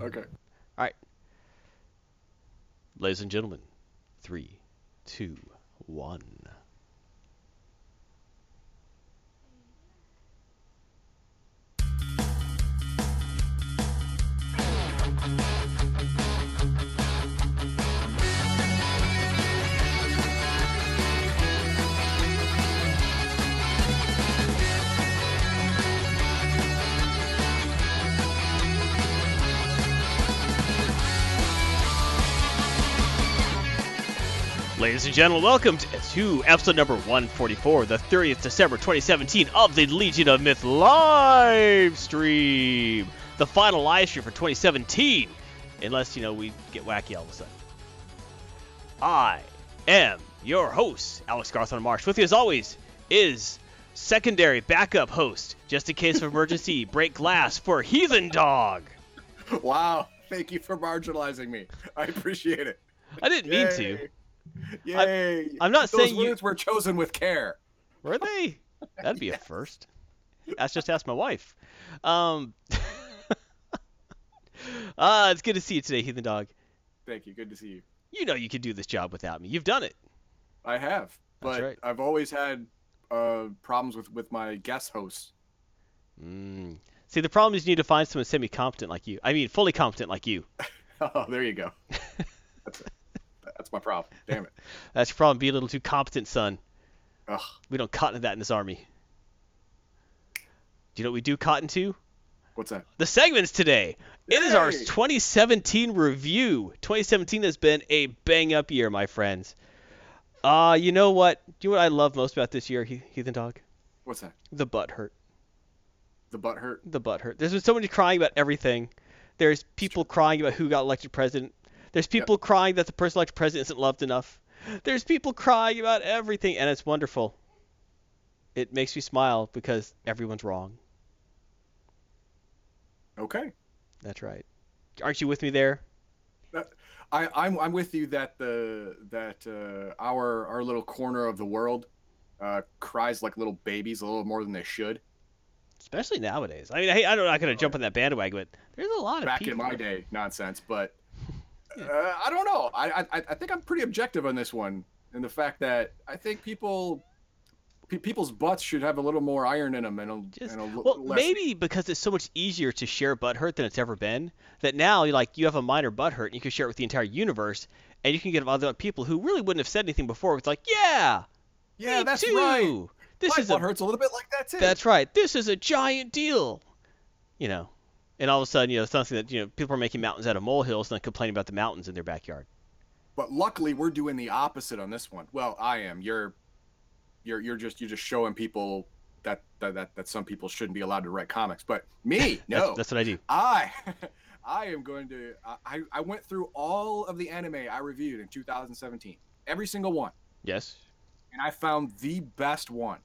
Okay. All right. Ladies and gentlemen, three, two, one. Ladies and gentlemen, welcome to, episode number 144, the 30th December 2017 of the Legion of Myth live stream. The final live stream for 2017, unless, you know, we get wacky all of a sudden. I am your host, Alex Garthon Marsh. With you, as always, is secondary backup host, just in case of emergency, break glass for Heathen Dog. Wow. Thank you for marginalizing me. I appreciate it. I didn't mean to. Yay. Yay. I'm not Those saying you- words were chosen with care. Were they? That'd be a first. That's just ask my wife. Um, uh, it's good to see you today, Heathen Dog. Thank you. Good to see you. You know you could do this job without me. You've done it. I have, That's but right. I've always had uh, problems with with my guest hosts. Mm. See, the problem is you need to find someone semi-competent like you. I mean, fully competent like you. Oh, there you go. That's, my problem. Damn it. That's your problem. Be a little too competent, son. Ugh. We don't cotton to that in this army. Do you know what we do cotton to? What's that? the segments today. It is our 2017 review. 2017 has been a bang up year, my friends. Uh, you know what? Do you know what I love most about this year, Heathen Dog? What's that? The butt hurt. The butt hurt. The butt hurt. There's been so many crying about everything. There's people crying about who got elected president. There's people crying that the person elected president isn't loved enough. There's people crying about everything, and it's wonderful. It makes me smile because everyone's wrong. Okay. That's right. Aren't you with me there? I, I'm I'm with you that the that uh, our our little corner of the world uh, cries like little babies a little more than they should. Especially nowadays. I mean, hey, I don't, I'm not gonna jump on that bandwagon, but there's a lot of Back people. in my day, nonsense. But uh, I don't know. I, I I think I'm pretty objective on this one, in the fact that I think people pe- people's butts should have a little more iron in them and a, Just, and a well, less. maybe because it's so much easier to share butt hurt than it's ever been. That now, you like, you have a minor butt hurt, and you can share it with the entire universe, and you can get other people who really wouldn't have said anything before. It's like, yeah, Yeah, that's too. right. This My is butt a, hurts a little bit like that too. that's right. This is a giant deal. You know, and all of a sudden, you know, something that you know people are making mountains out of molehills and then complaining about the mountains in their backyard. But luckily, we're doing the opposite on this one. Well, I am. You're, you're, you're just you're just showing people that that that, that some people shouldn't be allowed to write comics. But me, no, That's, that's what I do. I, I am going to. I I went through all of the anime I reviewed in 2017, every single one, Yes. and I found the best one,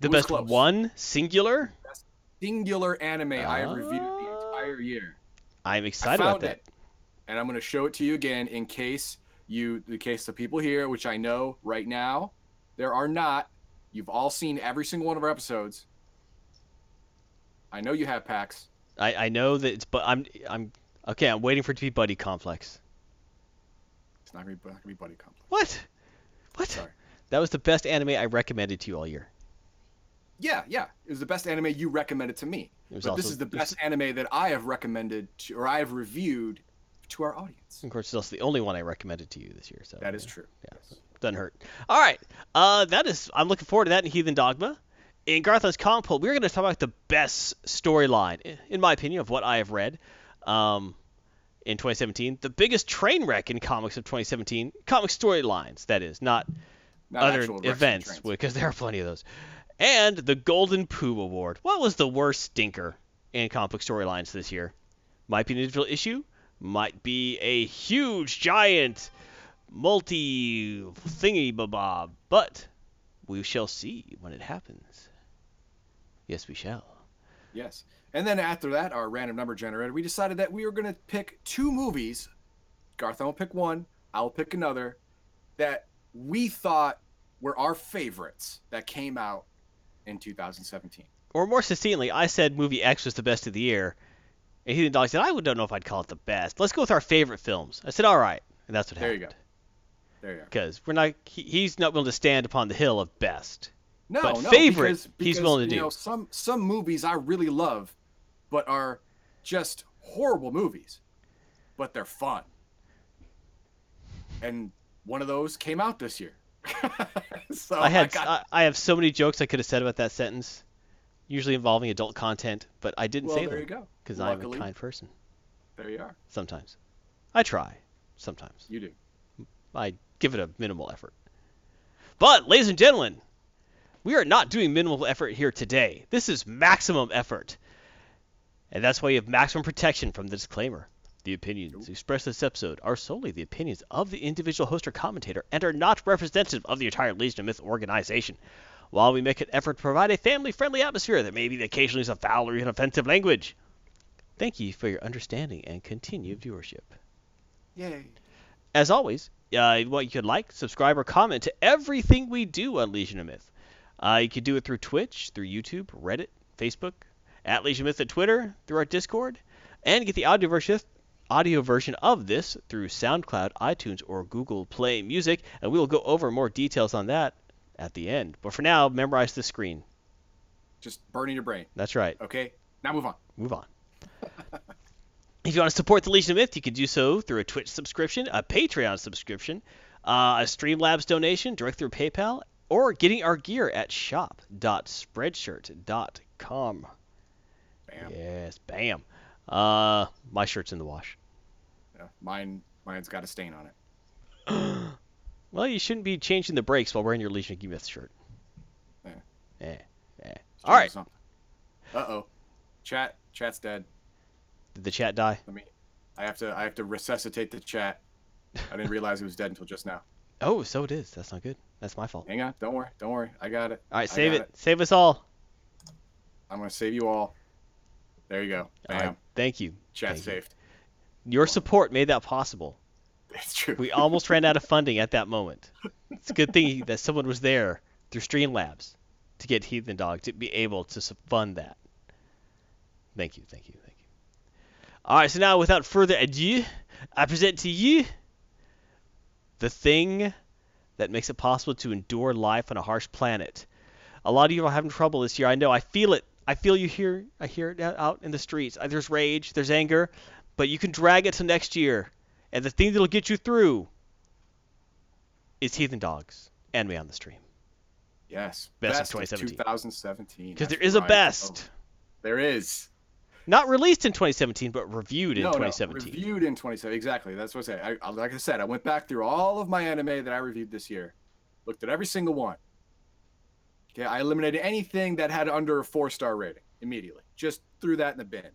The best close. one singular. singular anime I have reviewed Ah. Entire year. I'm excited about that. it, and I'm going to show it to you again in case you, in case the people here, which I know right now, there are not. You've all seen every single one of our episodes. I know you have packs. I, I know that it's but I'm I'm okay. I'm waiting for it to be Buddy Complex. It's not gonna be, not going to be Buddy Complex. What? What? Sorry. That was the best anime I recommended to you all year. Yeah, yeah. It was the best anime you recommended to me. But also, this is the best anime that I have recommended to, or I have reviewed to our audience. Of course, it's also the only one I recommended to you this year. So That is yeah, true. Yeah. Yes. Doesn't hurt. All right. Uh, that is. I'm looking forward to that in Heathen Dogma. In Garthon's Comic Poll, we're going to talk about the best storyline, in my opinion, of what I have read. Um, in 2017, the biggest train wreck in comics of 2017, comic storylines, that is, not Not other actual wrecks and events, because there are plenty of those. And the Golden Pooh Award. What was the worst stinker in comic storylines this year? Might be an individual issue, might be a huge, giant, multi thingy bob, but we shall see when it happens. Yes, we shall. Yes. And then after that, our random number generator, we decided that we were going to pick two movies. Garth I will pick one, I'll pick another, that we thought were our favorites that came out in 2017. Or more succinctly, I said movie X was the best of the year, And Heathen Dog said, I don't know if I'd call it the best. Let's go with our favorite films. I said, all right. And that's what happened. There you go. There you go. Because we're not, he, he's not willing to stand upon the hill of best. No, But no, favorite, because, he's willing to you do. Know, some some movies I really love, but are just horrible movies, but they're fun. And one of those came out this year. so I had, got- I, I have so many jokes I could have said about that sentence, usually involving adult content, but I didn't well, say there you them go. because I'm a kind person. There you are. Sometimes. I try. Sometimes. You do. I give it a minimal effort. But, ladies and gentlemen, we are not doing minimal effort here today. This is maximum effort. And that's why you have maximum protection from the disclaimer. The opinions expressed in this episode are solely the opinions of the individual host or commentator and are not representative of the entire Legion of Myth organization. While we make an effort to provide a family friendly atmosphere, there may be occasionally some foul or even offensive language. Thank you for your understanding and continued viewership. Yay. As always, uh, what you could like, subscribe, or comment to everything we do on Legion of Myth. Uh, you could do it through Twitch, through YouTube, Reddit, Facebook, at Legion of Myth at Twitter, through our Discord, and get the audio version audio version of this through SoundCloud, iTunes, or Google Play Music, and we will go over more details on that at the end. But for now, memorize the screen. Just burning your brain. That's right. Okay. Now move on. move on. if you want to support the Legion of Myth, you can do so through a Twitch subscription, a Patreon subscription, uh, a Streamlabs donation direct through PayPal, or getting our gear at shop.spreadshirt.com. Bam. Yes, bam. Uh, my shirt's in the wash. Yeah, mine mine's got a stain on it. Well, you shouldn't be changing the brakes while wearing your Legion of Myth shirt. Yeah. Eh. It's All right. Uh oh. Chat. Chat's dead. Did the chat die? Let me. I have to. I have to resuscitate the chat. I didn't realize it was dead until just now. Oh, so it is. That's not good. That's my fault. Hang on. Don't worry. Don't worry. I got it. All right, save got it. Save us all. I'm gonna save you all. There you go. Bam. right, thank you. Chat's Thank you. saved. Your support made that possible. It's true. We almost ran out of funding at that moment. It's a good thing that someone was there through Streamlabs to get Heathen Dog to be able to fund that. Thank you, thank you, thank you. All right, so now without further ado, I present to you the thing that makes it possible to endure life on a harsh planet. A lot of you are having trouble this year. I know. I feel it. I feel you here. I hear it out in the streets. Uh, There's rage. There's anger, but you can drag it to next year. And the thing that'll get you through is Heathen Dogs and me on the stream. yes. Best of of 2017. 2017. Because there is is a best. Oh, there is. Not released in 2017, but reviewed in no, 2017. No, reviewed in 2017. Exactly. That's what I say. I, I, like I said, I went back through all of my anime that I reviewed this year, looked at every single one. Okay, I eliminated anything that had under a four star rating immediately. Just threw that in the bin.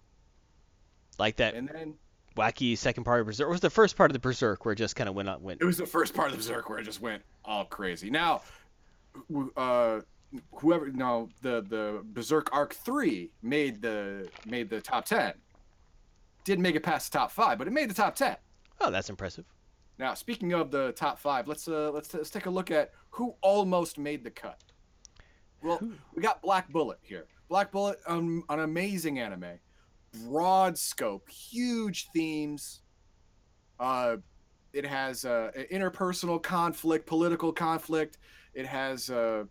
Like that And then wacky second part of Berserk. Or was the first part of the Berserk where it just kind of went on went? it was the first part of the Berserk where I just went all crazy. Now, uh, whoever no the the Berserk Arc three made the made the top ten. Didn't make it past the top five, but it made the top ten. Oh, that's impressive. Now, speaking of the top five, let's uh let's let's take a look at who almost made the cut. Well, we got Black Bullet here. Black Bullet, um, an amazing anime, broad scope, huge themes. Uh, it has uh, interpersonal conflict, political conflict. It has uh,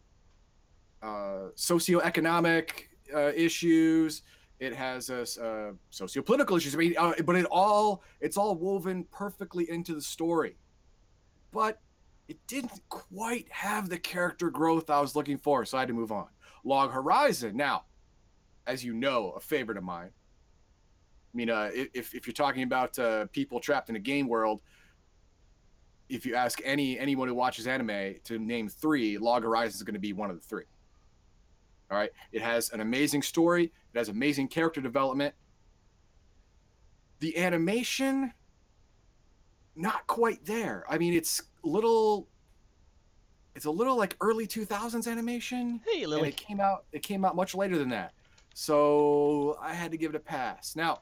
uh, socioeconomic uh, issues. It has uh, uh, sociopolitical issues. I mean, uh, but it all it's all woven perfectly into the story. But it didn't quite have the character growth I was looking for, so I had to move on. Log Horizon, now, as you know, a favorite of mine. I mean, uh, if if you're talking about uh, people trapped in a game world, if you ask any anyone who watches anime to name three, Log Horizon is going to be one of the three. All right, it has an amazing story. It has amazing character development. The animation, not quite there. I mean, it's little, it's a little like early 2000s animation Hey, and Lily. it came out it came out much later than that so i had to give it a pass now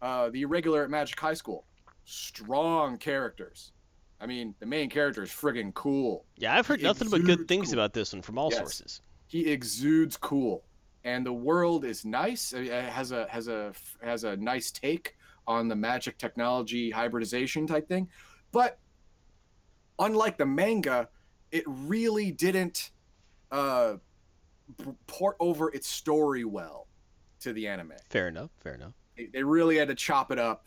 uh, the irregular at magic high school strong characters i mean the main character is friggin' cool Yeah, I've heard it nothing but good things cool. about this one from all Yes. sources. he exudes cool and the world is nice. It has a has a has a nice take on the magic technology hybridization type thing, but unlike the manga, it really didn't uh, port over its story well to the anime. Fair enough. Fair enough. They really had to chop it up,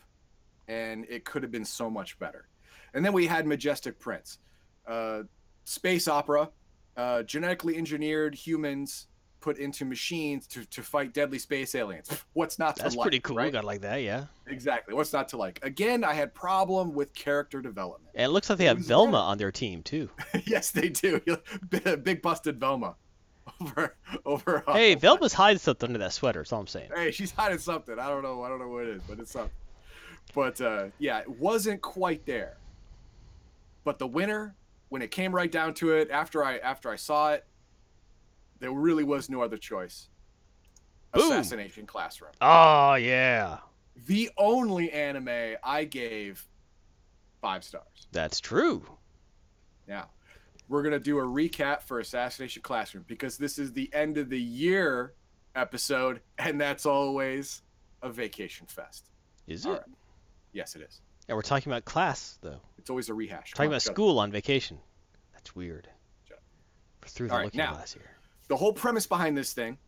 and it could have been so much better. And then we had Majestic Prince, uh, space opera, uh, genetically engineered humans put into machines to, to fight deadly space aliens. What's not That's to like? pretty cool. Right? Got like that, yeah. Exactly. What's not to like? Again, I had problem with character development. And it looks like they have Velma on their team too. yes, they do. big, big busted Velma over over. uh, Hey, Velma's hiding something under that sweater. That's all I'm saying. Hey, she's hiding something. I don't know. I don't know what it is, but it's something. But uh, yeah, it wasn't quite there. But the winner, when it came right down to it, after I after I saw it, there really was no other choice. Boom. Assassination Classroom. Oh yeah, The only anime I gave five stars. that's true. Now, we're gonna do a recap for Assassination Classroom because this is the end of the year episode, and that's always a vacation fest. Is it? Right. Yes, it is. And we're talking about class though. It's always a rehash. Come talking on, about up. school on vacation. That's weird. Through the All right, looking now- glass here. The whole premise behind this thing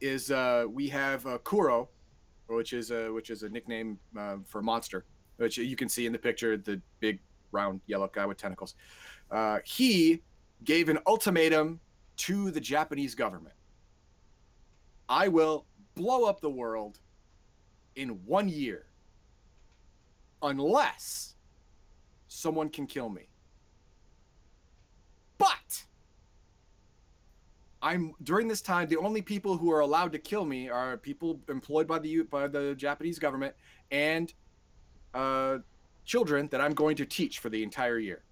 is uh, we have uh, Kuro, which is a which is a nickname uh, for monster, which you can see in the picture, the big round yellow guy with tentacles. Uh, he gave an ultimatum to the Japanese government. I will blow up the world in one year unless someone can kill me. But I'm during this time the only people who are allowed to kill me are people employed by the by the Japanese government and uh, children that I'm going to teach for the entire year.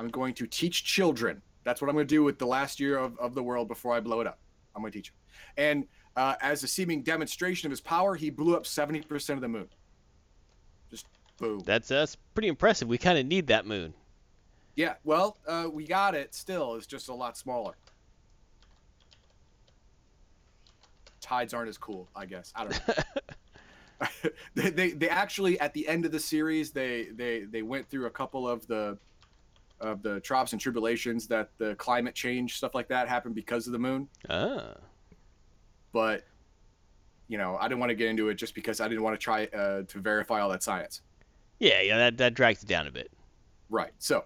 I'm going to teach children. That's what I'm going to do with the last year of, of the world before I blow it up. I'm going to teach them. And uh, as a seeming demonstration of his power, he blew up 70% of the moon. Just boom. That's that's pretty impressive. We kind of need that moon. Yeah, well, uh, we got it. Still, it's just a lot smaller. Tides aren't as cool, I guess. I don't know. they, they they actually at the end of the series they they they went through a couple of the of the trials and tribulations that the climate change stuff like that happened because of the moon. ah. But you know, I didn't want to get into it just because I didn't want to try uh, to verify all that science. Yeah, yeah, that that drags it down a bit. Right. So,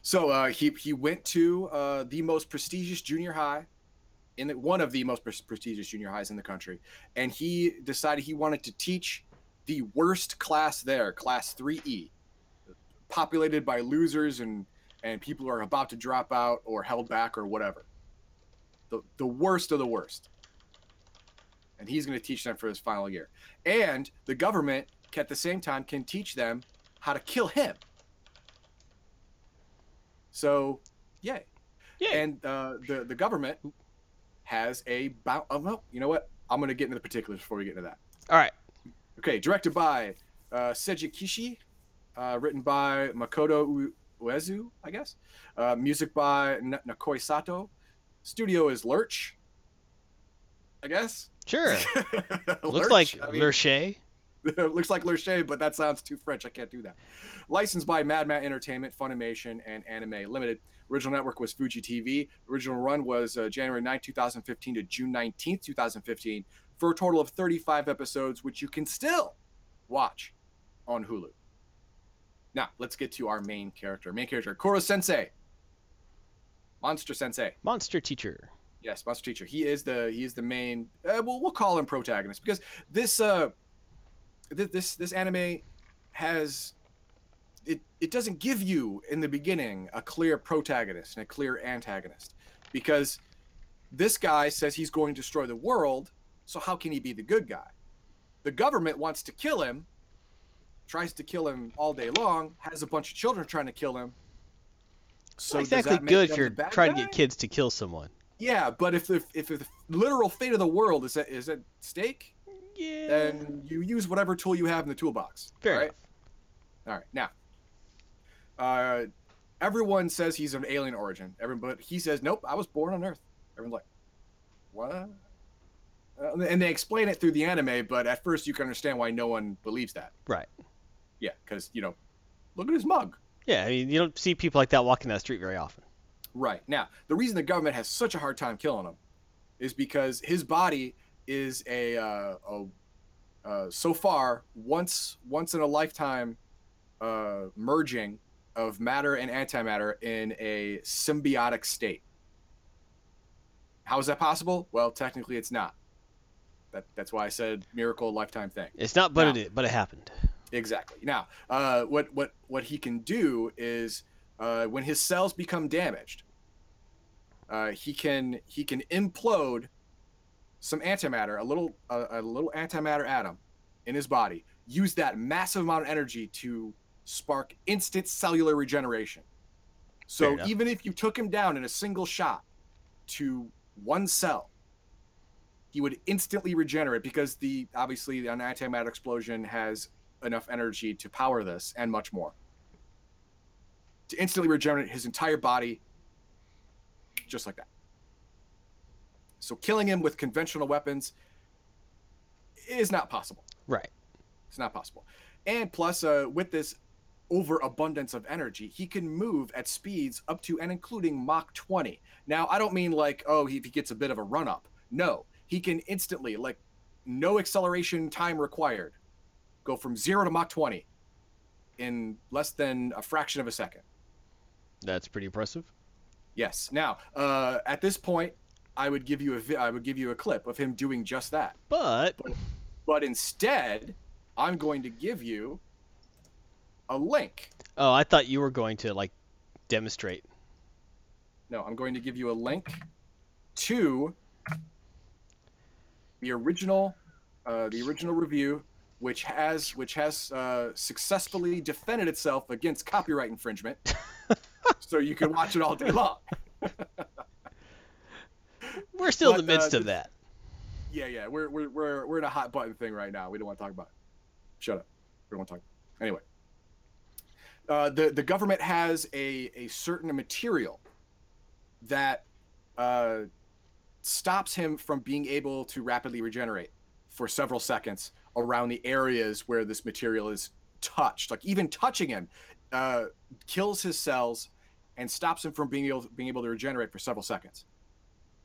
so uh, he he went to uh, the most prestigious junior high, in the, one of the most pres- prestigious junior highs in the country, and he decided he wanted to teach the worst class there, class three E, populated by losers and and people who are about to drop out or held back or whatever. The the worst of the worst. And he's going to teach them for his final year. And the government, at the same time, can teach them how to kill him. So, yay. Yeah. And uh, the the government has a bound. Oh no, you know what? I'm gonna get into the particulars before we get into that. All right. Okay, directed by uh, Seiji Kishi, uh, written by Makoto Uezu, I guess. Uh, music by N- Nakoi Sato. Studio is Lurch, I guess. Sure. Looks like I mean- Lurche. looks like Lerche, but that sounds too French. I can't do that. Licensed by Madman Entertainment, Funimation, and Anime Limited. Original network was Fuji TV. Original run was uh, January 9, 2015 to June 19, 2015, for a total of 35 episodes, which you can still watch on Hulu. Now, let's get to our main character. Main character, Koro Sensei. Monster Sensei. Monster teacher. Yes, monster teacher. He is the he is the main. Uh, we'll we'll call him protagonist because this uh this this, anime has it it doesn't give you in the beginning a clear protagonist and a clear antagonist because this guy says he's going to destroy the world. So how can he be the good guy? The government wants to kill him, tries to kill him all day long, has a bunch of children trying to kill him. So exactly good if you're trying to get kids to kill someone. Yeah, but if the if the literal fate of the world is at, is at stake, Yeah. then you use whatever tool you have in the toolbox. Fair right? enough. All right. Now, uh, everyone says he's of alien origin. Everyone, but he says, nope, I was born on Earth. Everyone's like, what? Uh, and they explain it through the anime, but at first you can understand why no one believes that. Right. Yeah, because you know, look at his mug. Yeah, I mean, you don't see people like that walking down the street very often. Right. Now, the reason the government has such a hard time killing him is because his body is a, uh, a uh, so far once once in a lifetime uh, merging of matter and antimatter in a symbiotic state. How is that possible? Well, technically, it's not. That, that's why I said miracle lifetime thing. It's not, but Now- it but it happened. Exactly. Now, uh, what what what he can do is uh, when his cells become damaged, uh, he can he can implode some antimatter, a little a, a little antimatter atom in his body. Use that massive amount of energy to spark instant cellular regeneration. So even if you took him down in a single shot to one cell, he would instantly regenerate because the obviously an antimatter explosion has enough energy to power this and much more. To instantly regenerate his entire body just like that. So killing him with conventional weapons is not possible. Right. It's not possible. And plus, uh, with this overabundance of energy, he can move at speeds up to and including Mach 20. Now, I don't mean like, oh, he, he gets a bit of a run up. No, he can instantly, like, no acceleration time required, go from zero to Mach 20 in less than a fraction of a second. That's pretty impressive. Yes. Now, uh, at this point, I would give you a vi- I would give you a clip of him doing just that. But But instead, I'm going to give you a link. oh, I thought you were going to like demonstrate. No, I'm going to give you a link to the original, uh, the original review, which has which has uh, successfully defended itself against copyright infringement. so you can watch it all day long. We're still in the midst uh, of that. Yeah, yeah, we're we're we're we're in a hot button thing right now. We don't want to talk about it. Shut up. We don't want to talk. Anyway, uh, the the government has a a certain material that uh, stops him from being able to rapidly regenerate for several seconds around the areas where this material is touched. Like even touching him uh, kills his cells and stops him from being able being able to regenerate for several seconds.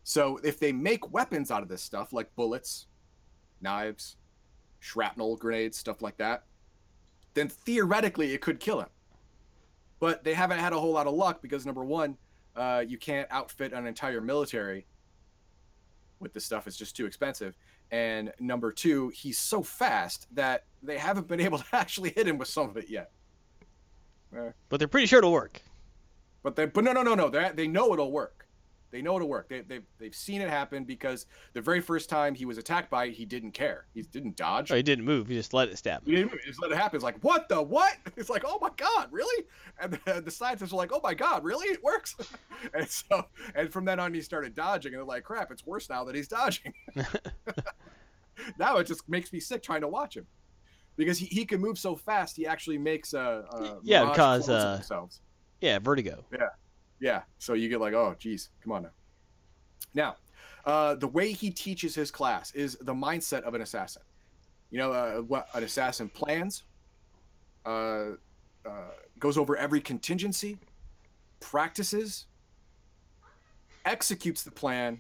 So if they make weapons out of this stuff, like bullets, knives, shrapnel grenades, stuff like that, then theoretically it could kill him. But they haven't had a whole lot of luck because number one, uh, you can't outfit an entire military with this stuff; it's just too expensive. And number two, he's so fast that they haven't been able to actually hit him with some of it yet. But they're pretty sure it'll work. But they, but no, no, no, no. They they know it'll work. They know it'll work. They they've they've seen it happen because the very first time he was attacked by it, he didn't care. He didn't dodge. Oh, he didn't move. He just let it stab. He didn't move. He just let it happen. It's like what the what? It's like oh my god, really? And the, the scientists are like oh my god, really? It works. and so and from then on he started dodging, and they're like crap, it's worse now that he's dodging. now it just makes me sick trying to watch him. Because he, he can move so fast, he actually makes a, uh Yeah, because, uh. Yeah, vertigo. Yeah. So you get like, oh, geez, come on now. Now, uh, the way he teaches his class is the mindset of an assassin. You know, uh, what an assassin plans, uh, uh, goes over every contingency, practices, executes the plan,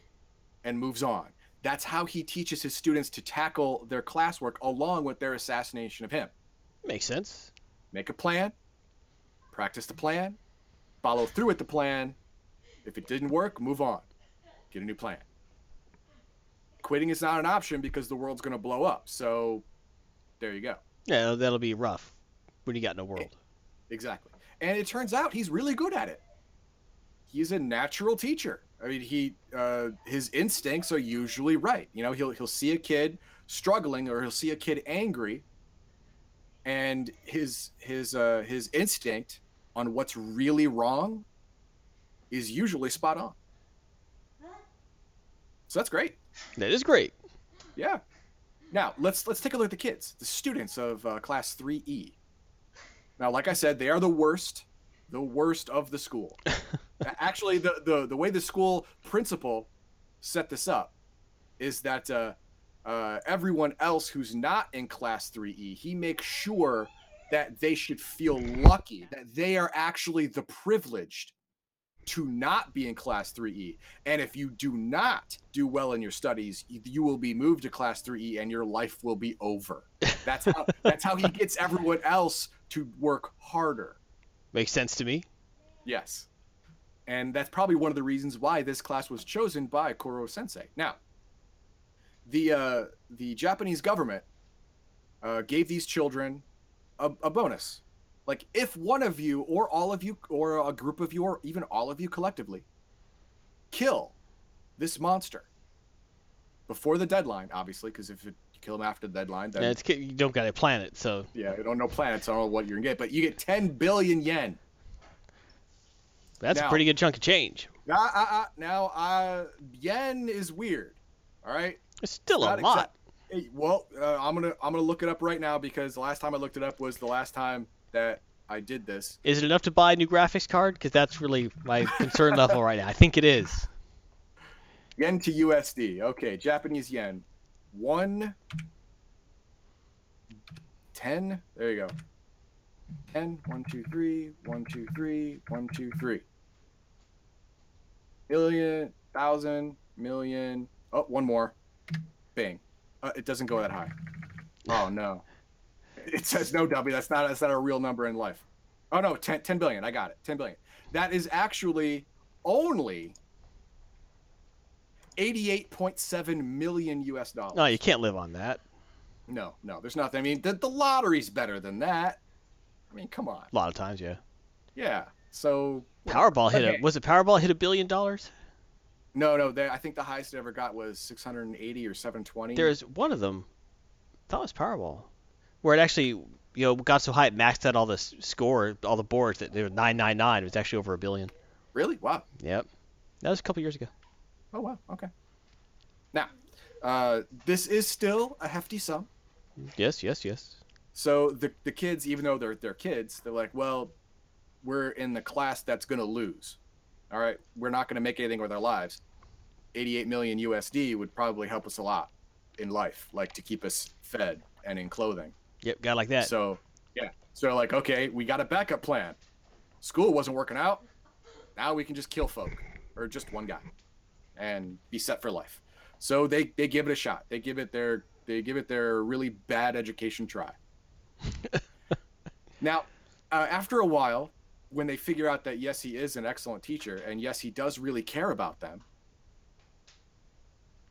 and moves on. That's how he teaches his students to tackle their classwork along with their assassination of him Makes sense. make a plan, practice the plan, follow through with the plan. If it didn't work, move on. Get a new plan. Quitting is not an option because the world's going to blow up. So there you go. Yeah, that'll be rough when you got no world. Exactly. And it turns out he's really good at it. He's a natural teacher. I mean, he uh, his instincts are usually right. You know, he'll he'll see a kid struggling or he'll see a kid angry, and his his uh, his instinct on what's really wrong is usually spot on. So that's great. That is great. Yeah. Now let's let's take a look at the kids, the students of uh, class 3E. Now, like I said, they are the worst, the worst of the school. Actually, the, the the way the school principal set this up is that uh, uh, everyone else who's not in Class 3E, he makes sure that they should feel lucky that they are actually the privileged to not be in class 3E. And if you do not do well in your studies, you will be moved to class 3E and your life will be over. That's how that's how he gets everyone else to work harder. Makes sense to me. Yes. And that's probably one of the reasons why this class was chosen by Koro Sensei. Now, the uh, the Japanese government uh, gave these children a, a bonus like if one of you or all of you or a group of you or even all of you collectively kill this monster before the deadline, obviously, because if it, you kill him after the deadline, then Yeah, it's, you don't got a planet, so yeah, you don't know planets, I don't know what you're gonna get, but you get 10 billion yen. that's a pretty good chunk of change. Uh, uh, uh, now, uh, yen is weird. All right. It's still a lot. Well, uh, I'm gonna I'm gonna look it up right now because the last time I looked it up was the last time that I did this. Is it enough to buy a new graphics card? Because that's really my concern level right now. I think it is. Yen to USD. Okay, Japanese yen. One. Ten. There you go. Ten. One, two, three. One, two, three. One, two, three. Million, thousand, million. Oh, one more. Bing. Uh, it doesn't go that high. Oh no. It says no W. That's not that's not a real number in life. Oh no, 10, 10 billion. I got it. 10 billion. That is actually only 88.7 million US dollars. No, you can't live on that. No, no, there's nothing. I mean, the, the lottery's better than that. I mean, come on. A lot of times, yeah. Yeah. So Powerball hit a was it Powerball hit a billion dollars? No, no. They, I think the highest it ever got was 680 or 720. There's one of them. I thought it was Powerball, where it actually you know got so high it maxed out all the score, all the boards that they were 999. It was actually over a billion. really wow. Yep. That was a couple years ago. Oh wow. Okay. Now, uh, this is still a hefty sum. Yes, yes, yes. So the the kids, even though they're they're kids, they're like, well, we're in the class that's gonna lose. All right, we're not gonna make anything with our lives. 88 million USD would probably help us a lot in life, like to keep us fed and in clothing. Yep, guy like that. So yeah, so like, okay, we got a backup plan. School wasn't working out. Now we can just kill folk or just one guy, and be set for life. So they they give it a shot. They give it their they give it their really bad education try. now, uh, after a while, when they figure out that yes, he is an excellent teacher, and yes, he does really care about them,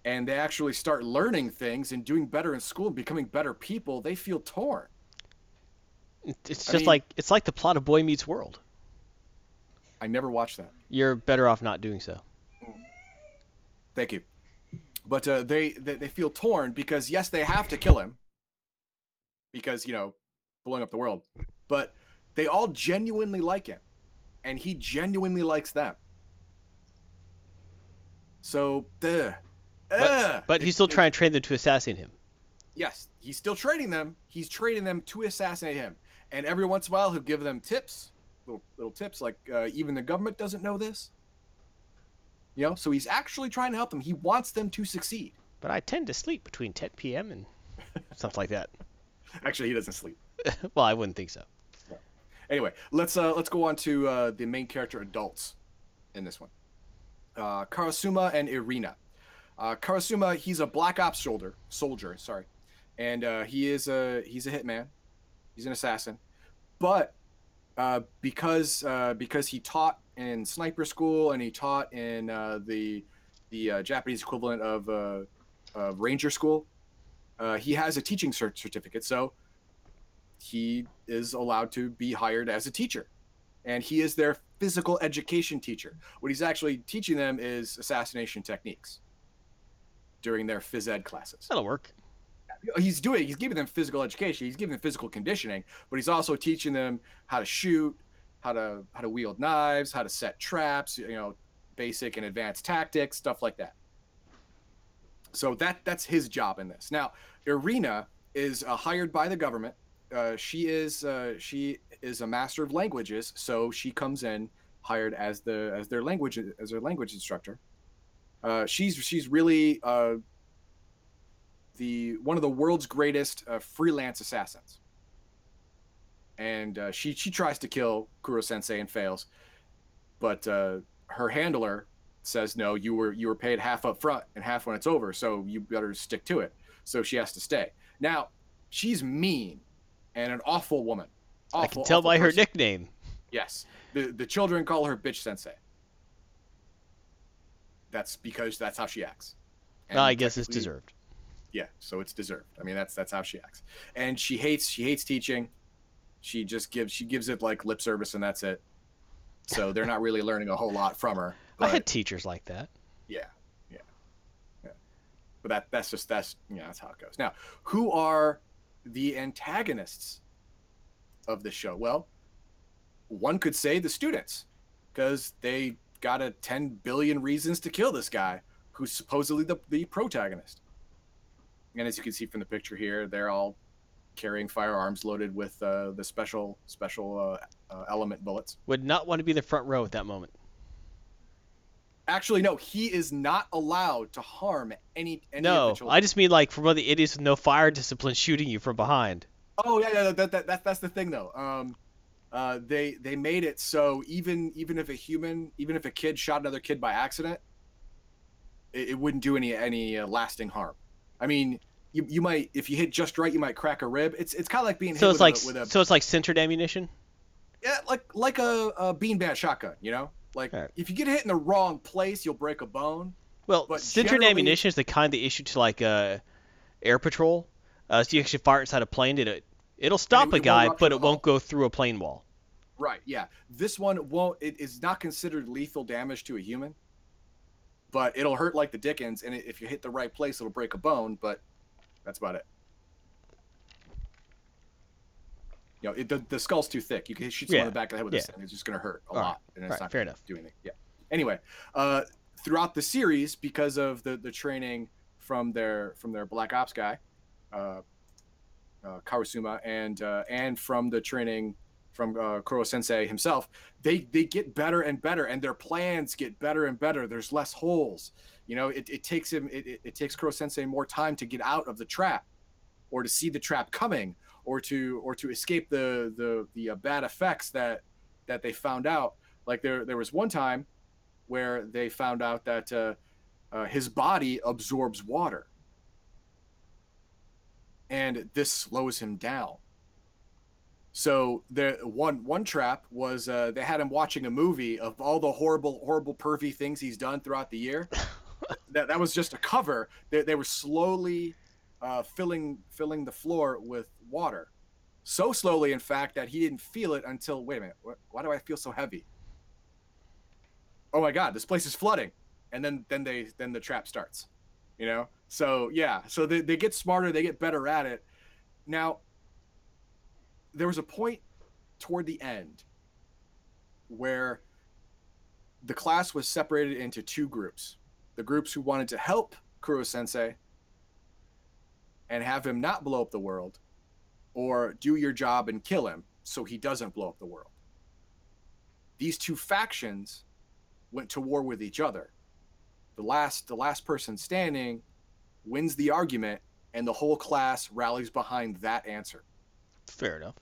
and they actually start learning things and doing better in school and becoming better people, they feel torn. it's I just mean- like it's like the plot of Boy Meets World. I never watched that. You're better off not doing so. Thank you. But uh, they, they they feel torn because yes, they have to kill him because you know blowing up the world, but they all genuinely like him, and he genuinely likes them. So, the, But he's still trying to train them to assassinate him. Yes, he's still training them. He's training them to assassinate him, and every once in a while he'll give them tips, little little tips like uh, even the government doesn't know this. You know, so he's actually trying to help them. He wants them to succeed. But I tend to sleep between 10 p.m. and something like that. Actually, he doesn't sleep. well, I wouldn't think so. Anyway, let's uh, let's go on to uh, the main character adults in this one. Uh, Karasuma and Irina. Uh, Karasuma, he's a black ops soldier, soldier, sorry, and uh, he is a he's a hitman. He's an assassin, but uh, because uh, because he taught in sniper school and he taught in uh, the the uh, Japanese equivalent of ranger school, he has a teaching cert- certificate. So he is allowed to be hired as a teacher. And he is their physical education teacher. What he's actually teaching them is assassination techniques during their phys ed classes. That'll work. he's doing he's giving them physical education. He's giving them physical conditioning but he's also teaching them how to shoot how to how to wield knives how to set traps you know basic and advanced tactics stuff like that. So that that's his job in this. Now irina is uh, hired by the government. Uh, she is uh, she is a master of languages so she comes in hired as the as their language as their language instructor uh, she's she's really uh, the one of the world's greatest uh, freelance assassins. And uh, she she tries to kill Kuro Sensei and fails, but uh, her handler says no. You were you were paid half up front and half when it's over, so you better stick to it. So she has to stay. Now she's mean and an awful woman. Awful, I can tell by person. her nickname. Yes, the the children call her bitch sensei. That's because that's how she acts. And I guess it's deserved. Yeah, so it's deserved. I mean, that's that's how she acts. And she hates she hates teaching. She just gives she gives it like lip service and that's it. So they're not really learning a whole lot from her. But, I had teachers like that. Yeah, yeah, yeah. But that that's just that's you know that's how it goes. Now, who are the antagonists of the show? Well, one could say the students, because they got a 10 billion reasons to kill this guy who's supposedly the, the protagonist. And as you can see from the picture here, they're all carrying firearms loaded with uh, the special special uh, uh, element bullets. Would not want to be the front row at that moment. Actually, no, he is not allowed to harm any. any no, I just mean like from one of the idiots with no fire discipline shooting you from behind. Oh yeah, yeah, that, that, that that's the thing though. Um, uh, they they made it so even even if a human, even if a kid shot another kid by accident, it, it wouldn't do any any uh, lasting harm. I mean, you, you might if you hit just right, you might crack a rib. It's it's kind of like being so hit it's like a, with a so it's like sintered ammunition. Yeah, like like a, a beanbag shotgun. You know, like right. if you get hit in the wrong place, you'll break a bone. Well, but sintered generally... ammunition is the kind they issue to like uh, air patrol. Uh, so you actually fire inside a plane. Did it it'll stop it, a guy, but it won't go through a plane wall. Right. Yeah. This one won't. It is not considered lethal damage to a human, but it'll hurt like the Dickens. And if you hit the right place, it'll break a bone. But that's about it. You know, it, the, the skull's too thick. You can shoot someone yeah. in the back of the head with yeah. this thing. It's just going to hurt a All lot, right. and it's right. not fair enough. Doing anything. Yeah. Anyway, uh, throughout the series, because of the the training from their from their black ops guy, uh, uh, Karasuma, and uh, and from the training from uh, Kuro Sensei himself, they they get better and better, and their plans get better and better. There's less holes. You know, it, it takes him it, it, it takes Kuro Sensei more time to get out of the trap, or to see the trap coming, or to or to escape the the the uh, bad effects that that they found out. Like there there was one time where they found out that uh, uh, his body absorbs water, and this slows him down so the one one trap was uh, they had him watching a movie of all the horrible horrible pervy things he's done throughout the year. that that was just a cover. They, they were slowly uh, filling filling the floor with water, so slowly in fact that he didn't feel it until wait a minute, why do I feel so heavy? Oh my God, this place is flooding, and then then they then the trap starts, you know. So yeah, so they, they get smarter, they get better at it. Now there was a point toward the end where the class was separated into two groups the groups who wanted to help Kuro Sensei and have him not blow up the world, or do your job and kill him so he doesn't blow up the world. These two factions went to war with each other. The last the last person standing wins the argument and the whole class rallies behind that answer. Fair enough.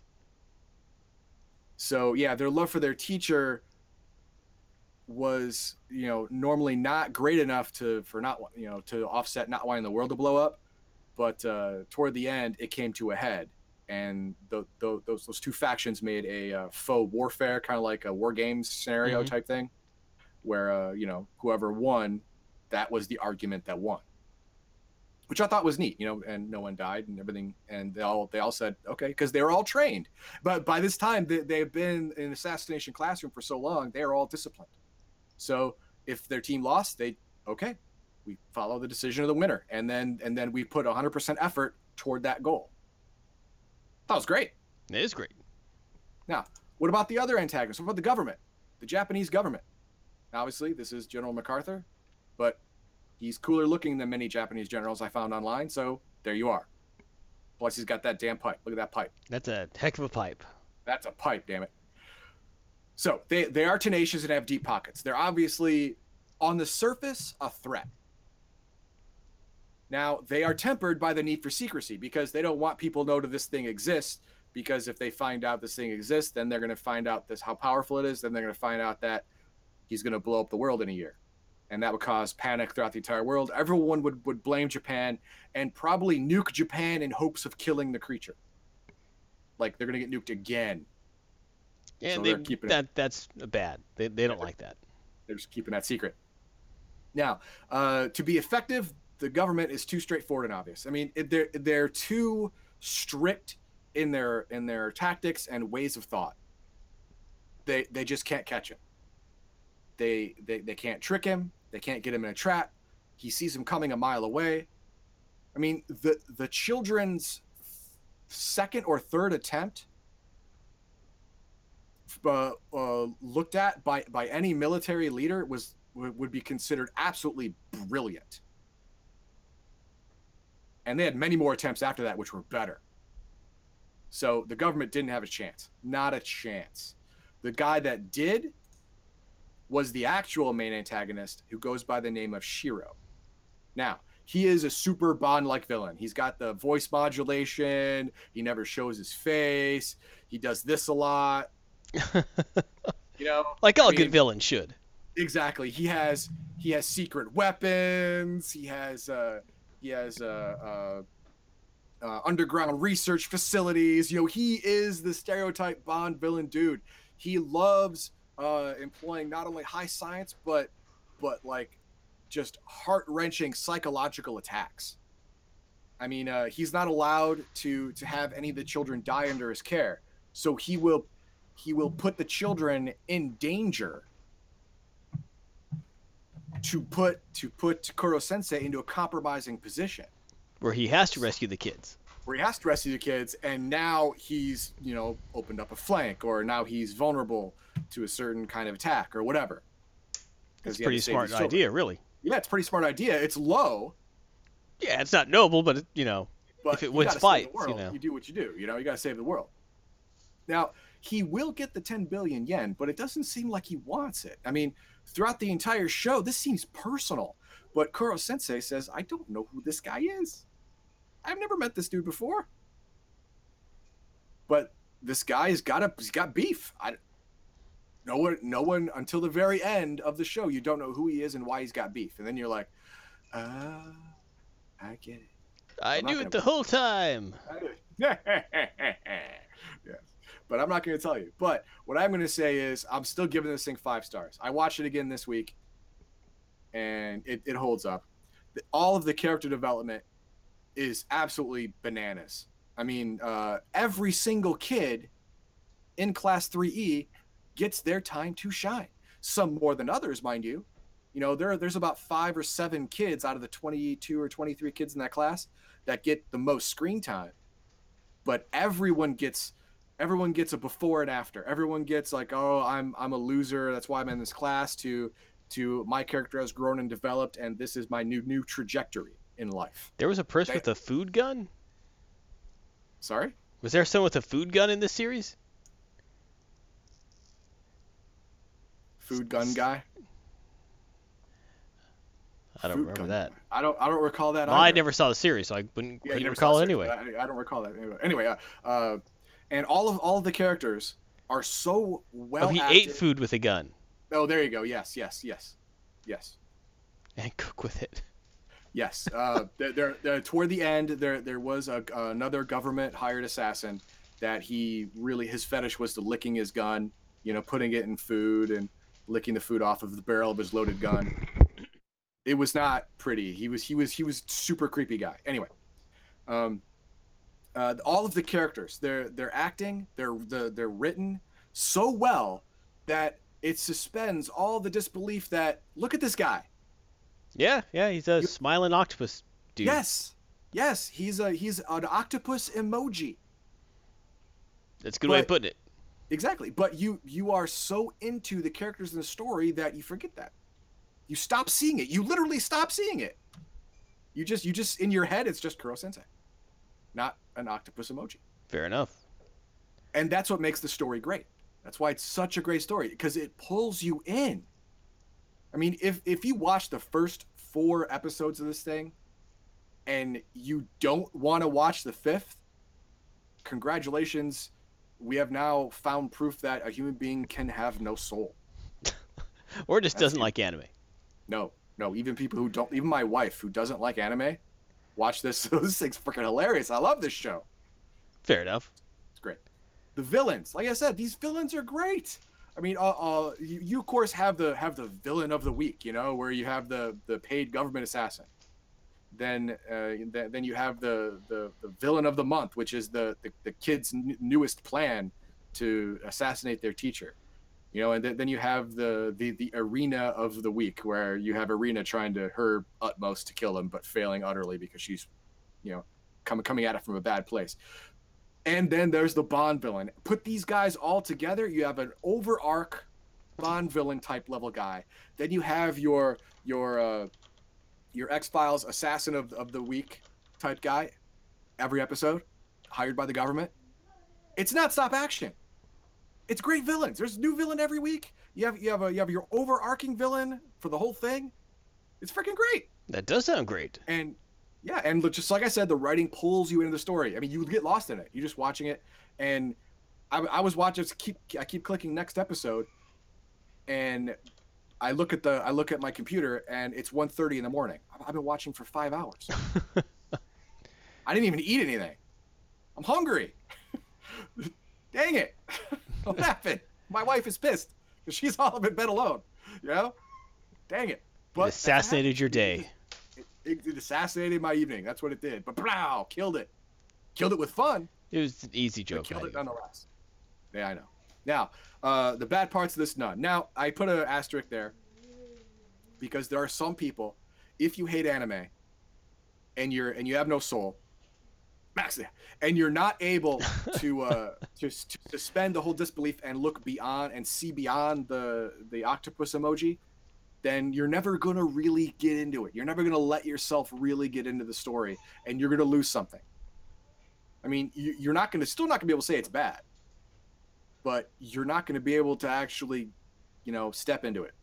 So yeah, their love for their teacher was you know normally not great enough to for not you know to offset not wanting the world to blow up, but uh, toward the end it came to a head, and the, the, those those two factions made a uh, faux warfare, kind of like a war games scenario mm-hmm. type thing, where uh, you know whoever won, that was the argument that won which I thought was neat, you know, and no one died and everything. And they all they all said okay because they were all trained. But by this time, they, they've been in assassination classroom for so long, they are all disciplined. So if their team lost, they okay, we follow the decision of the winner, and then and then we put 100% effort toward that goal. That was great. It is great. Now, what about the other antagonists? What about the government, the Japanese government? Obviously, this is General MacArthur, but He's cooler looking than many Japanese generals I found online, so there you are. Plus, he's got that damn pipe. Look at that pipe. That's a heck of a pipe. That's a pipe, damn it. So they, they are tenacious and have deep pockets. They're obviously, on the surface, a threat. Now they are tempered by the need for secrecy because they don't want people to know that this thing exists. Because if they find out this thing exists, then they're going to find out this how powerful it is. Then they're going to find out that he's going to blow up the world in a year, and that would cause panic throughout the entire world. Everyone would would blame Japan and probably nuke Japan in hopes of killing the creature. Like they're going to get nuked again. And So they, they're keeping it- that that's bad. They, they don't like that. They're just keeping that secret. Now, uh, to be effective, the government is too straightforward and obvious. I mean, they're they're too strict in their in their tactics and ways of thought. They they just can't catch him. They they they can't trick him. They can't get him in a trap. He sees him coming a mile away. I mean, the the children's second or third attempt uh, uh, looked at by by any military leader was would would be considered absolutely brilliant. And they had many more attempts after that, which were better. So the government didn't have a chance, not a chance. The guy that did was the actual main antagonist, who goes by the name of Shiro. Now he is a super Bond-like villain. He's got the voice modulation. He never shows his face. He does this a lot. You know, like all I mean- good villains should. exactly he has he has secret weapons he has uh he has uh, uh uh underground research facilities you know he is the stereotype bond villain dude he loves uh employing not only high science but but like just heart-wrenching psychological attacks. I mean uh he's not allowed to to have any of the children die under his care. So he will he will put the children in danger to put to put Koro Sensei into a compromising position. Where he has to rescue the kids. Where he has to rescue the kids, and now he's you know opened up a flank, or now he's vulnerable to a certain kind of attack or whatever. It's pretty smart idea, really. Yeah, it's a pretty smart idea. It's low, Yeah, it's not noble, but it, you know, but If it wins fights, you know. you do what you do. You know, you got to save the world. Now he will get the 10 billion yen, but it doesn't seem like he wants it. I mean, throughout the entire show, this seems personal. But Koro Sensei says, "I don't know who this guy is. I've never met this dude before." But this guy's got a he's got beef. I no one no one until the very end of the show you don't know who he is and why he's got beef. And then you're like, "Ah, I get it." I knew it the whole time. yes. But I'm not going to tell you. But what I'm going to say is I'm still giving this thing five stars. I watched it again this week and it, it holds up. All of the character development is absolutely bananas. I mean, uh, every single kid in Class 3E gets their time to shine. Some more than others, mind you. You know, there there's about five or seven kids out of the 22 or 23 kids in that class that get the most screen time. But everyone gets everyone gets a before and after. Everyone gets like, oh, I'm I'm a loser. That's why I'm in this class. To to my character has grown and developed, and this is my new new trajectory in life. There was a person They- with a food gun? Sorry. Was there someone with a food gun in this series? Food gun guy. I don't Food remember gun that. I don't. I don't recall that. Well, I never saw the series, so I wouldn't, Yeah, couldn't recall it it, anyway. I, I don't recall that anyway. Anyway, uh, uh, and all of all of the characters are so well. oh, he acted. ate food with a gun Oh, there you go. Yes, yes, yes, yes. and cook with it. Yes. Uh, there, there, toward the end, there there was a, another government hired assassin that he really his fetish was to licking his gun, you know, putting it in food and licking the food off of the barrel of his loaded gun. It was not pretty. He was he was he was super creepy guy. Anyway, um, uh, all of the characters, they're they're acting, they're the they're written so well that it suspends all the disbelief that look at this guy. Yeah, yeah, he's a You- smiling octopus dude. Yes, yes, he's a he's an octopus emoji. That's a good way of but- putting it. Exactly, but you you are so into the characters in the story that you forget that. You stop seeing it. You literally stop seeing it. You just you just in your head it's just Koro Sensei, not an octopus emoji. Fair enough. And that's what makes the story great. That's why it's such a great story because it pulls you in. I mean, if if you watch the first four episodes of this thing, and you don't want to watch the fifth, congratulations. We have now found proof that a human being can have no soul. or just That's doesn't it. like anime. No, no. Even people who don't, even my wife who doesn't like anime, watch this. this thing's freaking hilarious. I love this show. Fair enough. It's great. The villains, like I said, these villains are great. I mean, uh, uh, you, you of course have the have the villain of the week, you know, where you have the the paid government assassin. Then uh, th- then you have the, the the villain of the month, which is the the, the kid's n- newest plan to assassinate their teacher. You know, and th- then you have the, the the arena of the week, where you have Irina trying to her utmost to kill him, but failing utterly because she's, you know, coming coming at it from a bad place. And then there's the Bond villain. Put these guys all together, you have an over arc Bond villain type level guy. Then you have your your uh, your X Files assassin of, of the week type guy. Every episode, hired by the government. It's not stop action. It's great villains. There's a new villain every week. You have you have a you have your overarching villain for the whole thing. It's freaking great. That does sound great. And yeah, and just like I said, the writing pulls you into the story. I mean, you get lost in it. You're just watching it, and I, I was watching. Keep I keep clicking next episode, and I look at the I look at my computer, and it's 1.30 in the morning. I've- I've been watching for five hours. I didn't even eat anything. I'm hungry. Dang it! what happened? My wife is pissed because she's all up in bed alone. You know? Dang it! It assassinated your day. It, it, assassinated my evening. That's what it did. But plow, killed it. Killed it with fun. It was an easy joke. killed it nonetheless. Yeah, I know. Now, uh, the bad parts of this none. Now, I put an asterisk there because there are some people. If you hate anime, and you're and you have no soul, max and you're not able to uh, to to suspend the whole disbelief and look beyond and see beyond the the octopus emoji, then you're never gonna really get into it. You're never gonna let yourself really get into the story, and you're gonna lose something. I mean, you, you're not gonna still not gonna be able to say it's bad, but you're not gonna be able to actually, you know, step into it,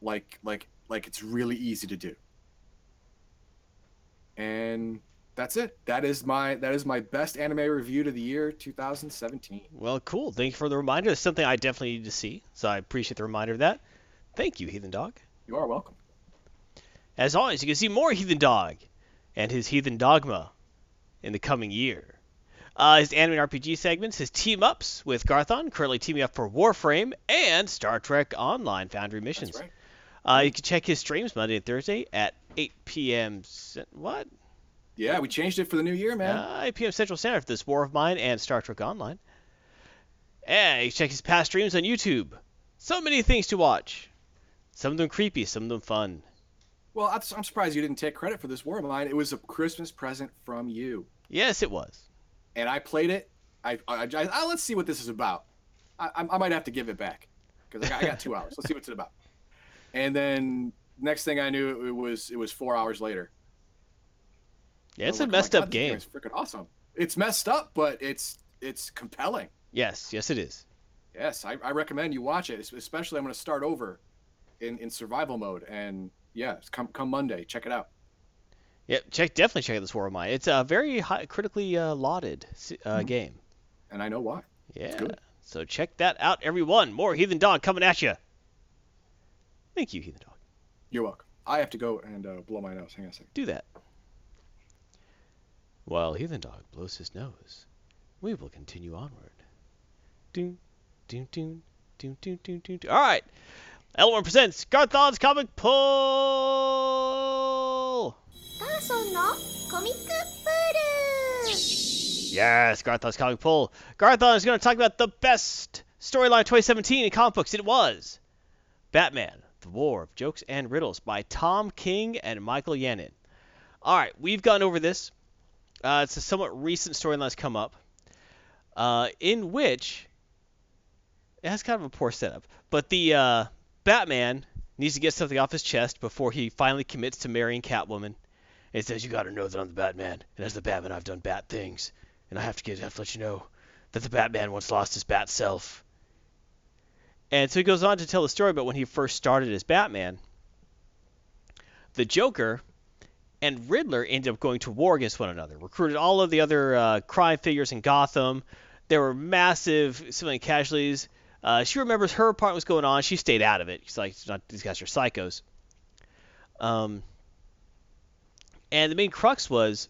like like like it's really easy to do. And that's it. That is my that is my best anime review to the year 2017. Well, cool. Thank you for the reminder. It's something I definitely need to see, so I appreciate the reminder of that. Thank you, Heathen Dog. You are welcome. As always, you can see more Heathen Dog and his Heathen Dogma in the coming year. Uh, his anime and RPG segments, his team ups with Garthon, currently teaming up for Warframe and Star Trek Online Foundry missions. Right. Uh, you can check his streams Monday and Thursday at 8 p.m. What? Yeah, we changed it for the new year, man. Uh, 8 p.m. Central Standard for this War of Mine and Star Trek Online. And you can check his past streams on YouTube. So many things to watch. Some of them creepy, some of them fun. Well, I'm surprised you didn't take credit for this war of mine. It was a Christmas present from you, Yes, it was. and I played it. I, I, I, I let's see what this is about. I, I might have to give it back because I got, I got two hours. Let's see what's it about. And then next thing I knew, it was it was four hours later. Yeah, it's a was like, "Oh messed up game. It's freaking awesome. It's messed up, but it's it's compelling. Yes, yes, it is. Yes, I, I recommend you watch it. Especially I'm going to start over in, in survival mode, and yeah, come come Monday, check it out. Yep, check definitely check out this War of Mine. It's a very high, critically uh, lauded uh, Mhm. game. And I know why. Yeah. So check that out, everyone. More Heathen Dog coming at you. Thank you, Heathen Dog. You're welcome. I have to go and uh, blow my nose. Hang on a second. Do that. While Heathen Dog blows his nose, we will continue onward. Doom, doom, doom, doom, doom, doom, doom, doom. All right. Elmer presents Garthon's Comic Pull! Yes, Garthon's Comic Pull. Garthon is going to talk about the best storyline of 2017 in comic books. It was Batman, The War of Jokes and Riddles by Tom King and Michael Yannon. All right, we've gone over this. Uh, it's a somewhat recent storyline that's come up uh, in which it has kind of a poor setup, but the. Uh, Batman needs to get something off his chest before he finally commits to marrying Catwoman. And says, "You got to know that I'm the Batman, and as the Batman, I've done bad things, and I have to get, have to let you know that the Batman once lost his Bat self." And so he goes on to tell the story about when he first started as Batman. The Joker and Riddler ended up going to war against one another. Recruited all of the other uh, crime figures in Gotham. There were massive civilian casualties. Uh, she remembers her part was going on. She stayed out of it. She's like, not, these guys are psychos. Um, and the main crux was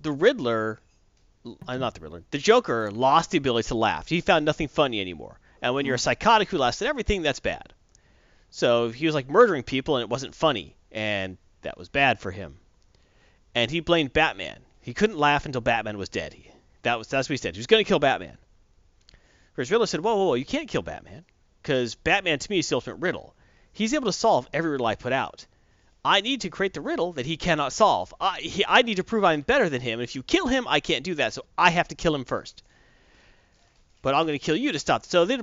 the Riddler, uh, not the Riddler, the Joker lost the ability to laugh. He found nothing funny anymore. And when you're a psychotic who laughs at everything, that's bad. So he was like murdering people, and it wasn't funny, and that was bad for him. And he blamed Batman. He couldn't laugh until Batman was dead. He, that was that's what he said. He was going to kill Batman. Whereas Riddler said, "Whoa, whoa, whoa! You can't kill Batman, because Batman to me is the ultimate riddle. He's able to solve every riddle I put out. I need to create the riddle that he cannot solve. I, he, I need to prove I'm better than him. And if you kill him, I can't do that. So I have to kill him first. But I'm going to kill you to stop. So they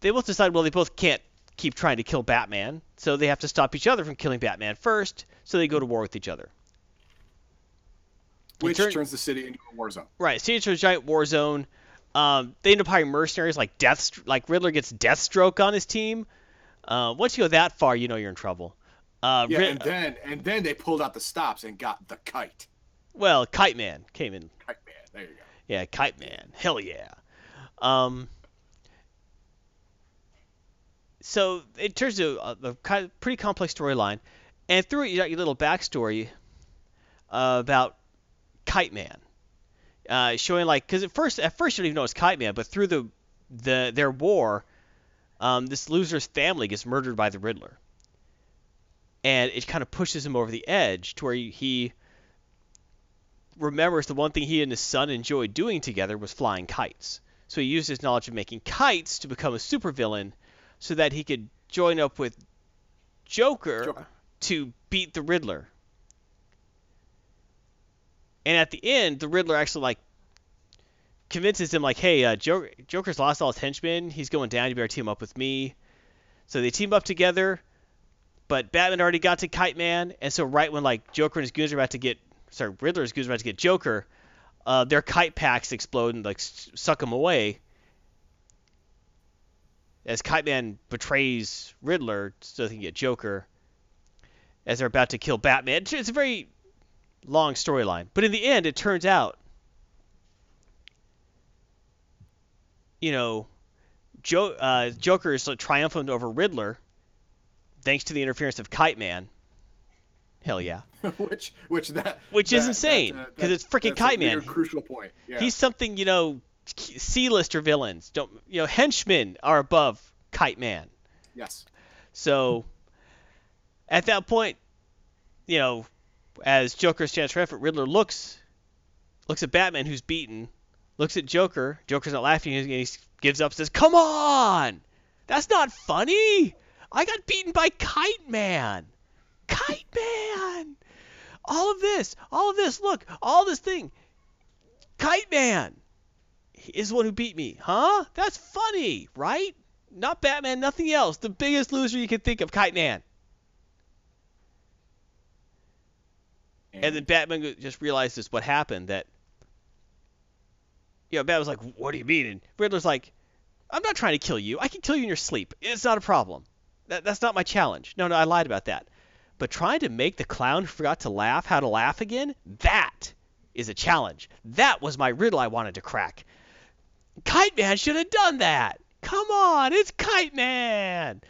they both decide, well, they both can't keep trying to kill Batman, so they have to stop each other from killing Batman first. So they go to war with each other. Which turn- turns the city into a war zone. Right, into a giant war zone. Um, they end up hiring mercenaries like Death, like Riddler gets Deathstroke on his team. Uh, once you go that far, you know you're in trouble. Uh, Yeah, Rid- and then and then they pulled out the stops and got the kite. well, Kite Man came in. Kite man. There you go. Yeah, Kite Man. Hell yeah. Um, so it turns to a, a pretty complex storyline, and through it you got your little backstory uh, about Kite Man, uh, showing like because at first at first you don't even know it's Kite Man, but through the the their war, um, this loser's family gets murdered by the Riddler, and it kind of pushes him over the edge to where he, remembers the one thing he and his son enjoyed doing together was flying kites. So he used his knowledge of making kites to become a supervillain so that he could join up with Joker, Joker. to beat the Riddler. And at the end, the Riddler actually like convinces him like, "Hey, uh, Joker, Joker's lost all his henchmen. He's going down. You better team up with me." So they team up together, but Batman already got to Kite Man, and so right when like Joker and his goons are about to get, sorry, Riddler's goons are about to get Joker, uh, their kite packs explode and like suck him away. As Kite Man betrays Riddler so they can get Joker, as they're about to kill Batman. It's- a very long storyline, but in the end, it turns out, you know, jo- uh, Joker is triumphant over Riddler, thanks to the interference of Kite Man. Hell yeah. which which that Which is insane, 'cause that- it's freaking Kite Man. Crucial point. Yeah. He's something, you know, C-lister villains don't, you know, henchmen are above Kite Man. yes. So at that point, you know, as Joker stands triumphant, Riddler looks looks at Batman who's beaten, looks at Joker. Joker's not laughing. and He gives up, says, "Come on, that's not funny. I got beaten by Kite Man. Kite Man. All of this, all of this. Look, all this thing. Kite Man is the one who beat me, huh? That's funny, right? Not Batman, nothing else. The biggest loser you can think of, Kite Man. And then Batman just realizes what happened that you know, Batman's like, What do you mean? And Riddler's like, I'm not trying to kill you. I can kill you in your sleep. It's not a problem. That, that's not my challenge. No, no, I lied about that. But trying to make the clown who forgot to laugh how to laugh again, that is a challenge. That was my riddle I wanted to crack. Kite Man should have done that. Come on, it's Kite Man.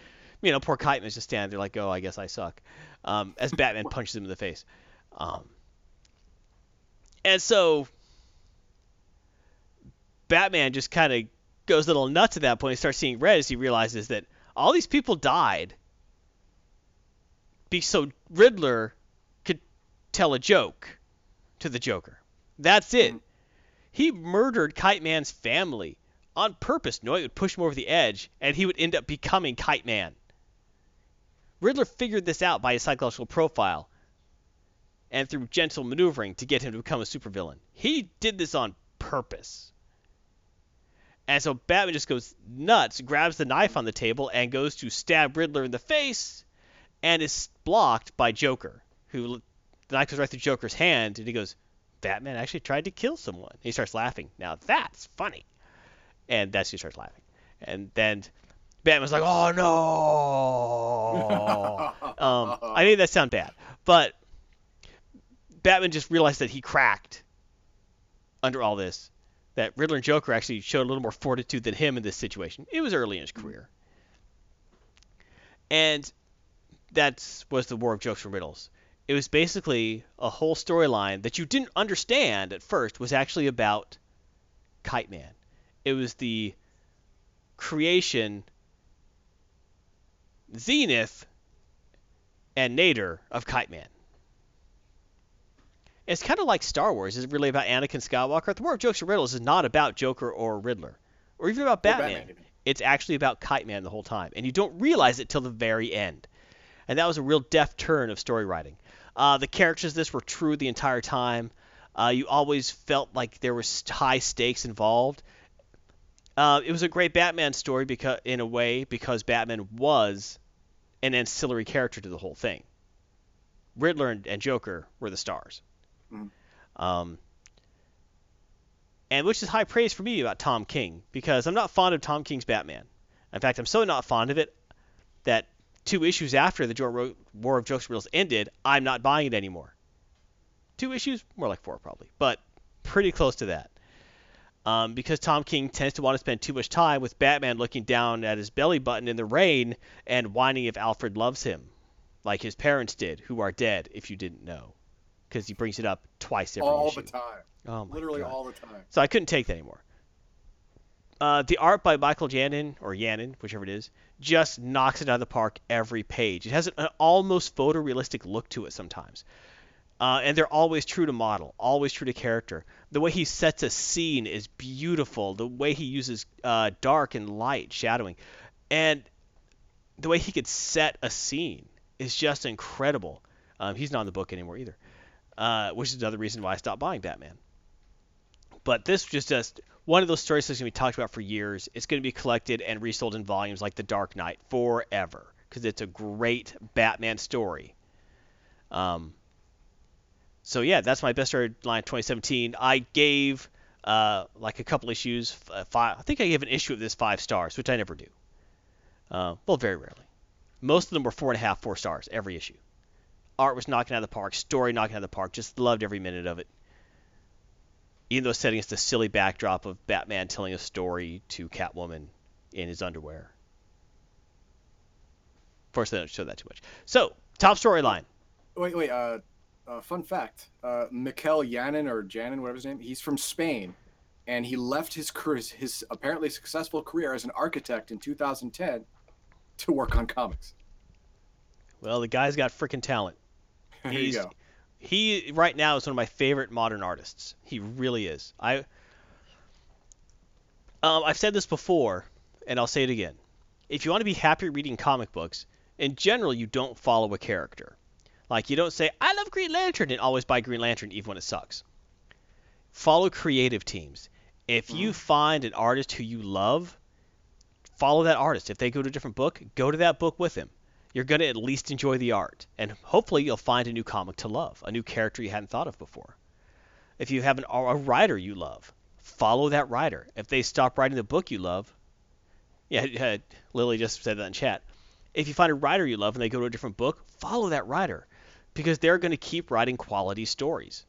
You know, poor Kite Man's just standing there like, oh, I guess I suck. Um, as Batman punches him in the face. Um, and so Batman just kind of goes a little nuts at that point. He starts seeing red as he realizes that all these people died. Be so Riddler could tell a joke to the Joker. That's it. He murdered Kite Man's family on purpose, knowing it would push him over the edge, and he would end up becoming Kite Man. Riddler figured this out by his psychological profile and through gentle maneuvering to get him to become a supervillain. He did this on purpose. And so Batman just goes nuts, grabs the knife on the table, and goes to stab Riddler in the face, and is blocked by Joker, who the knife goes right through Joker's hand, and he goes, Batman actually tried to kill someone. He starts laughing. Now that's funny. And that's who starts laughing. And then Batman's like, oh no. um, I made that sound bad. But Batman just realized that he cracked under all this. That Riddler and Joker actually showed a little more fortitude than him in this situation. It was early in his career. And that was the War of Jokes and Riddles. It was basically a whole storyline that you didn't understand at first was actually about Kite Man. It was the creation, zenith, and nadir of Kite Man. It's kind of like Star Wars. Is it really about Anakin Skywalker? The War of Jokes and Riddles is not about Joker or Riddler, or even about Batman. Batman, even. It's actually about Kite Man the whole time, and you don't realize it till the very end. And that was a real deft turn of story writing. Uh, the characters this were true the entire time. Uh, you always felt like there was high stakes involved. Uh, it was a great Batman story because, in a way, because Batman was an ancillary character to the whole thing. Riddler and, and Joker were the stars. Mhm. Um, and which is high praise for me about Tom King because I'm not fond of Tom King's Batman. In fact, I'm so not fond of it that two issues after the War of Jokes Riddles ended, I'm not buying it anymore. Two issues, more like four probably, but pretty close to that. Um, because Tom King tends to want to spend too much time with Batman looking down at his belly button in the rain and whining if Alfred loves him, like his parents did, who are dead, if you didn't know. Because he brings it up twice every all issue. the time. Oh my Literally God. all the time. So I couldn't take that anymore. Uh, the art by Michael Janin, or Yannin, whichever it is, just knocks it out of the park every page. It has an, an almost photorealistic look to it sometimes. Uh, and they're always true to model, always true to character. The way he sets a scene is beautiful. The way he uses uh, dark and light shadowing, and the way he could set a scene is just incredible. Um, he's not in the book anymore either, uh, which is another reason why I stopped buying Batman. But this was just one of those stories that's going to be talked about for years. It's going to be collected and resold in volumes like The Dark Knight forever because it's a great Batman story. Um, so yeah, that's my best story line 2017. I gave uh, like a couple issues, uh, five. I think I gave an issue of this five stars, which I never do. Uh, well, very rarely. Most of them were four and a half, four stars every issue. Art was knocking out of the park, story knocking out of the park. Just loved every minute of it even though setting against the silly backdrop of Batman telling a story to Catwoman in his underwear. Of course, they don't show that too much. So, top storyline. Wait, wait. Uh, uh, fun fact: uh, Mikel Janin or Janin, whatever his name, he's from Spain, and he left his career, his apparently successful career as an architect in 2010 to work on comics. Well, the guy's got freaking talent. There He's- you go. He right now is one of my favorite modern artists. He really is. I um, I've said this before, and I'll say it again. If you want to be happy reading comic books, in general, you don't follow a character. Like you don't say, "I love Green Lantern," and always buy Green Lantern even when it sucks. Follow creative teams. If you find an artist who you love, follow that artist. If they go to a different book, go to that book with them you're going to at least enjoy the art. And hopefully you'll find a new comic to love, a new character you hadn't thought of before. If you have an, a writer you love, follow that writer. If they stop writing the book you love, yeah, uh, Lily just said that in chat. If you find a writer you love and they go to a different book, follow that writer because they're going to keep writing quality stories.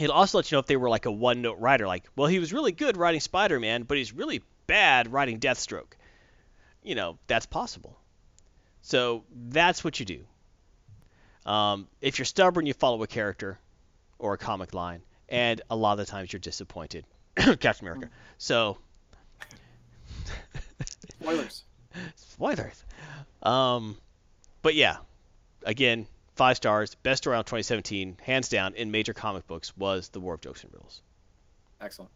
It'll also let you know if they were like a one note writer, like, well, he was really good writing Spider Man, but he's really bad writing Deathstroke. You know, that's possible. So that's what you do. Um, if you're stubborn, you follow a character or a comic line, and a lot of the times you're disappointed. Captain America. So Spoilers. spoilers. Um, but yeah, again, five stars. Best on 2017, hands down, in major comic books was The War of Jokes and Riddles. Excellent.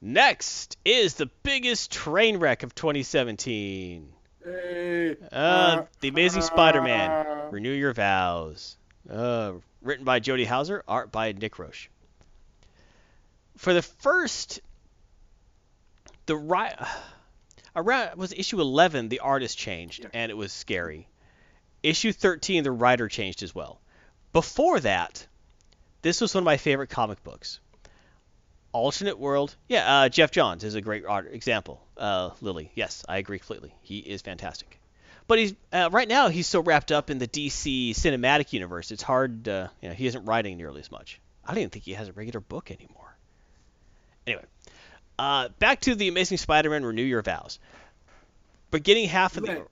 Next is the biggest train wreck of 2017. Hey. Uh, The Amazing Spider-Man. Renew Your Vows. Uh, written by Jody Houser, art by Nick Roche. For the first, the right around was issue 11, the artist changed Yeah. and it was scary. Issue 13, the writer changed as well. Before that, this was one of my favorite comic books. Alternate World, yeah. Uh, Geoff Johns is a great art example. Uh, Lily, yes, I agree completely. He is fantastic. but he's uh, right now he's so wrapped up in the DC cinematic universe. It's hard. Uh, you know, he isn't writing nearly as much. I don't even think he has a regular book anymore. Anyway, uh, back to the Amazing Spider-Man: Renew Your Vows. Beginning half of You the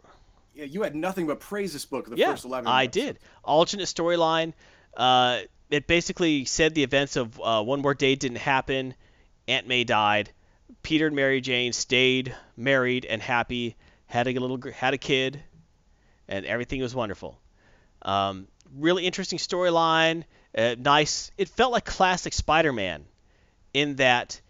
Yeah, you had nothing but praise this book the yeah, first 11 I did. Alternate storyline. Uh, it basically said the events of uh, One More Day didn't happen. Aunt May died. Peter and Mary Jane stayed married and happy. Had a little, had a kid, and everything was wonderful. Um, really interesting storyline. Uh, nice. It felt like classic Spider-Man, in that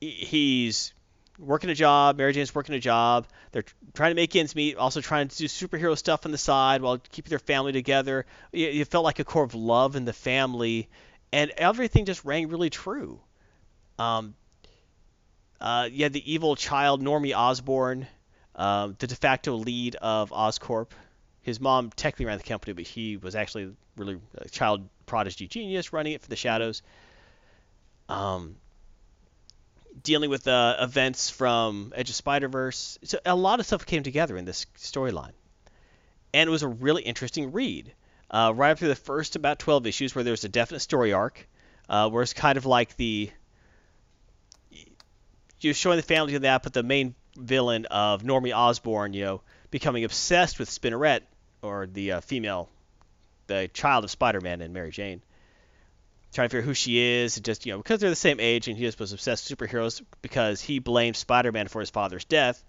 he's working a job. Mary Jane's working a job. They're trying to make ends meet, also trying to do superhero stuff on the side while keeping their family together. It felt like a core of love in the family, and everything just rang really true. Um, uh, you had the evil child, Normie Osborn, um, the de facto lead of Oscorp. His mom technically ran the company, but he was actually really a child prodigy genius running it for the shadows. Um, dealing with uh, events from Edge of Spider Verse. So a lot of stuff came together in this storyline, and it was a really interesting read. Uh, right after the first about 12 issues, where there's a definite story arc, uh, where it's kind of like the you're showing the family of that, but the main villain of Normie Osborn, you know, becoming obsessed with Spinneret, or the uh, female, the child of Spider-Man and Mary Jane trying to figure out who she is, and just you know because they're the same age, and he just was obsessed with superheroes because he blamed Spider-Man for his father's death.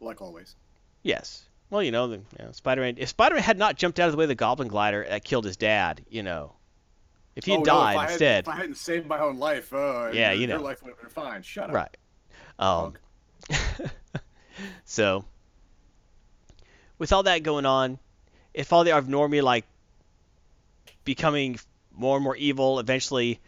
Like always. Yes. Well, you know, the, you know, Spider-Man. If Spider-Man had not jumped out of the way of the Goblin Glider that killed his dad, you know, if he had Oh, no, died if I had- instead, if I hadn't saved my own life, uh, Yeah, your, you your know. life would have been fine. Shut up. right? Um, so, with all that going on, if all the of Normie like becoming more and more evil, eventually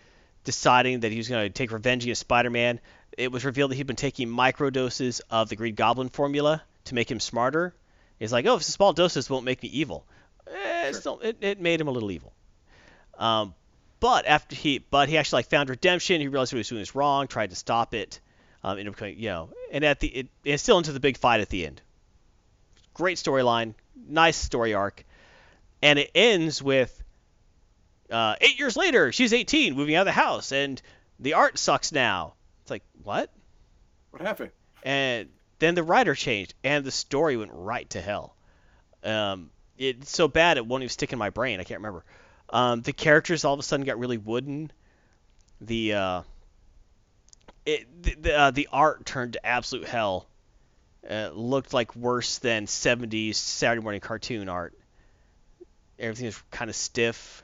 deciding that he was going to take revenge against Spider-Man, it was revealed that he'd been taking microdoses of the Green Goblin formula to make him smarter. He's like, oh, if it's small doses won't make me evil. Eh, it Sure. still, it, it made him a little evil. Um, but after he, but he actually like found redemption. He realized what he was doing was wrong. Tried to stop it. Um, ended up becoming, you know, and at the, it, it's still into the big fight at the end. Great storyline, nice story arc, and it ends with uh, eight years later, she's 18, moving out of the house, and the art sucks now. It's like what? What happened? and then the writer changed and the story went right to hell um, it's so bad it won't even stick in my brain i can't remember um, the characters all of a sudden got really wooden. The uh, it, the, the, uh, the art turned to absolute hell. Uh, looked like worse than 70s saturday morning cartoon art. Everything was kind of stiff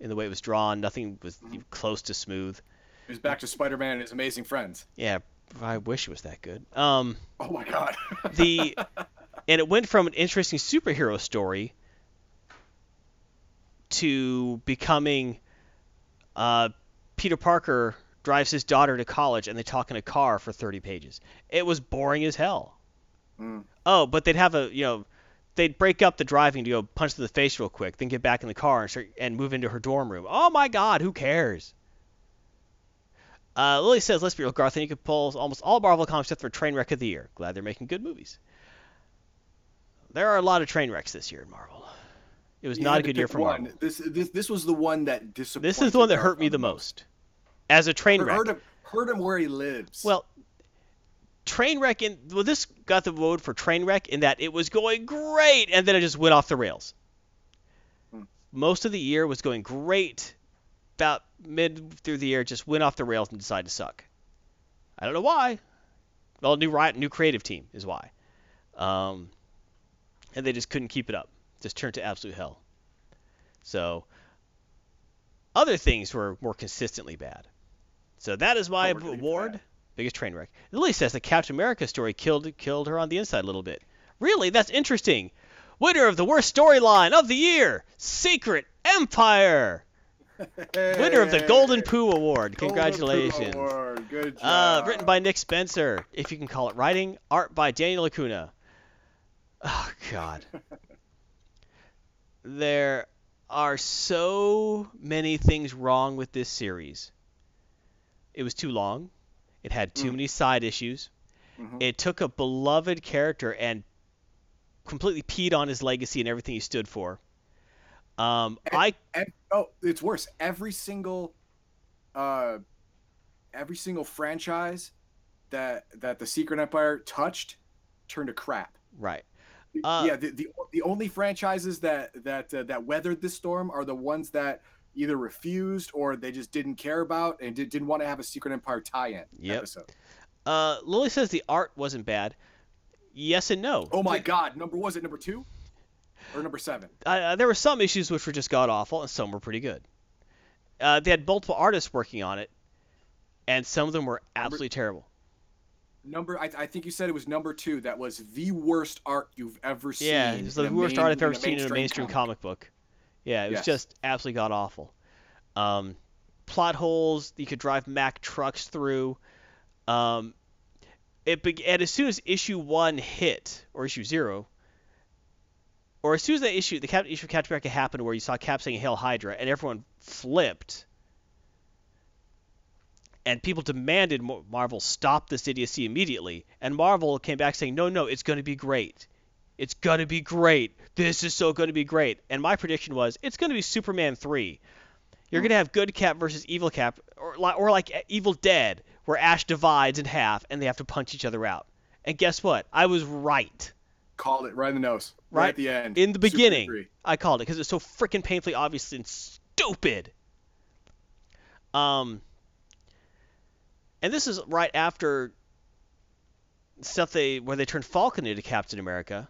in the way it was drawn. Nothing was even close to smooth. It was back to Spider-Man and his amazing friends. yeah i wish it was that good. Um, Oh my god. the and it went from an interesting superhero story to becoming uh, Peter Parker drives his daughter to college and they talk in a car for 30 pages. It was boring as hell. Mm. Oh, but they'd have a you know they'd break up the driving to go punch to the face real quick, then get back in the car and start, and move into her dorm room. Oh my God, who cares? Uh, Lily says, let's be real, Garth, and you could pull almost all Marvel comics except for Trainwreck of the Year. Glad they're making good movies. There are a lot of train wrecks this year in Marvel. It was You not a good year for one. Marvel. This, this this was the one that disappointed. This is the one that hurt me the most. As a train wreck. hurt him, hurt him where he lives. Well, Trainwreck in well, this got the vote for Trainwreck in that it was going great and then it just went off the rails. Hmm. Most of the year was going great. About mid through the year, just went off the rails and decided to suck. I don't know why. Well, new riot, new creative team is why. Um, and they just couldn't keep it up. Just turned to absolute hell. So, other things were more consistently bad. So that is my What were they award. bad? Biggest train wreck. Lily says the Captain America story killed killed her on the inside a little bit. Really? That's interesting. Winner of the worst storyline of the year, Secret Empire. Winner of the Golden Pooh Award. Golden Congratulations. Award. Good Uh, job. written by Nick Spencer, if you can call it writing. Art by Daniel Acuna. Oh God. there are so many things wrong with this series. It was too long. It had too Mm. many side issues. Mhm. It took a beloved character and completely peed on his legacy and everything he stood for. Um, I And oh, it's worse. Every single, uh, every single franchise that that the Secret Empire touched turned to crap. right. Uh, yeah, the, the the only franchises that that uh, that weathered the storm are the ones that either refused or they just didn't care about and did, didn't want to have a Secret Empire tie-in Yep. episode. Uh, Lily says the art wasn't bad. Yes and no. Oh my God! Number was it number two or number seven? uh, there were some issues which were just god awful, and some were pretty good. Uh, they had multiple artists working on it, and some of them were absolutely terrible. Number, I, I think you said it was number two. That was the worst art you've ever seen. Yeah, it was the worst main- art I've ever a seen in a mainstream comic. book. Yeah, it was Yes. just absolutely god awful. Um, plot holes you could drive Mack trucks through. Um, it be- and as soon as issue one hit or issue zero, or as soon as that issue, the Cap- issue of Captain America happened, where you saw Cap saying "Hail Hydra" and everyone flipped, and people demanded Marvel stop this idiocy immediately, and Marvel came back saying, "No, no, it's going to be great." It's gonna be great. This is so gonna be great. And my prediction was it's gonna be Superman three. You're gonna have good Cap versus evil Cap, or or like Evil Dead, where Ash divides in half and they have to punch each other out. And guess what? I was right. Called it right in the nose. Right, Right at the end. In the beginning. I called it because it's so freaking painfully obvious and stupid. Um, and this is right after stuff they where they turned Falcon into Captain America.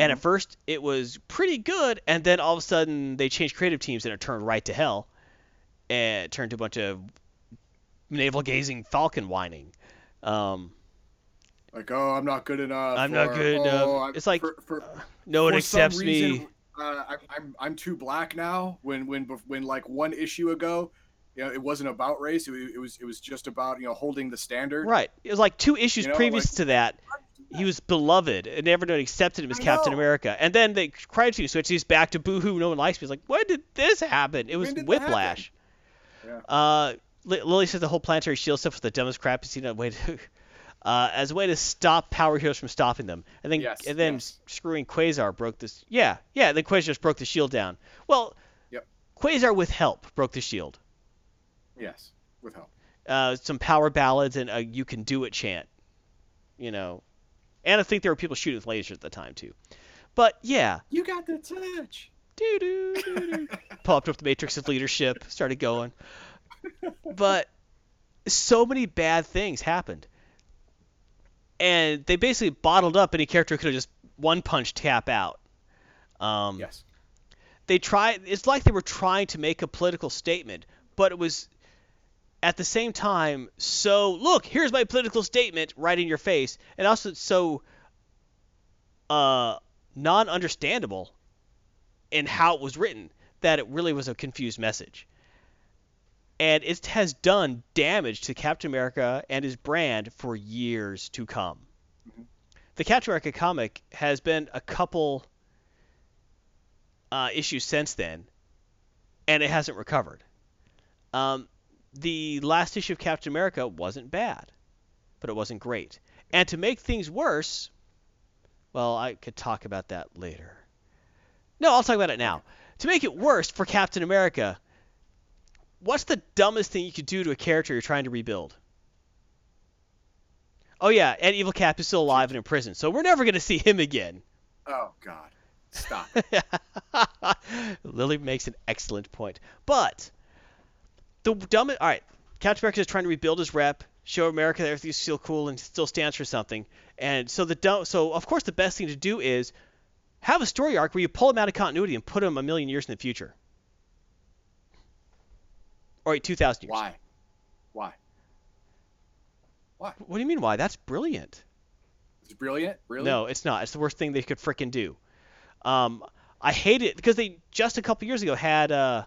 And at first it was pretty good, and then all of a sudden they changed creative teams and it turned right to hell, and it turned to a bunch of navel gazing Falcon whining. Um, Like, oh, I'm not good enough. I'm not good "Oh, enough." I'm- It's like, for, for, no one accepts me. Uh, I, I'm I'm too black now. When when when like one issue ago, you know, it wasn't about race. It, was- it was it was just about you know holding the standard. Right. It was like two issues You know, previous like- to that. He was beloved, and everyone accepted him as I Captain know. America. And then they cried to switch. He's back to boohoo. No one likes me. He's like, when did this happen? It was When did that whiplash. happen? Uh, Lily says the whole planetary shield stuff was the dumbest crap you've seen. A way to, uh, as a way to stop power heroes from stopping them. And then Yes, and then yes. screwing Quasar broke this. Yeah, yeah. Then Quasar just broke the shield down. Well, Yep. Quasar with help broke the shield. Yes, with help. uh, some power ballads and a "You Can Do It" chant. You know, and I think there were people shooting with lasers at the time too. But yeah, You got the touch. doo doo doo doo. Popped up the Matrix of Leadership, started going. But so many bad things happened, and they basically bottled up any character who could have just one punch tap out. Um, Yes. they try it's like they were trying to make a political statement but it was at the same time so look here's my political statement right in your face and also it's so uh non-understandable in how it was written that it really was a confused message and it has done damage to Captain America and his brand for years to come. The Captain America comic has been a couple uh, issues since then, and it hasn't recovered. Um, the last issue of Captain America wasn't bad, but it wasn't great. And to make things worse, well, I could talk about that later. No, I'll talk about it now. To make it worse for Captain America, what's the dumbest thing you could do to a character you're trying to rebuild? Oh yeah, and Evil Cap is still alive and in prison, so we're never gonna see him again. Oh God. Stop. Lily makes an excellent point. But the dumbest. All right, Captain America is trying to rebuild his rep, show America that everything's still cool and still stands for something. And so the dumb. So of course the best thing to do is have a story arc where you pull him out of continuity and put him a million years in the future. Or wait, two thousand years. Why? Why? Why? What do you mean why? That's brilliant. It's brilliant. Really? No, it's not. It's the worst thing they could frickin' do. Um, I hate it because they just a couple years ago had uh,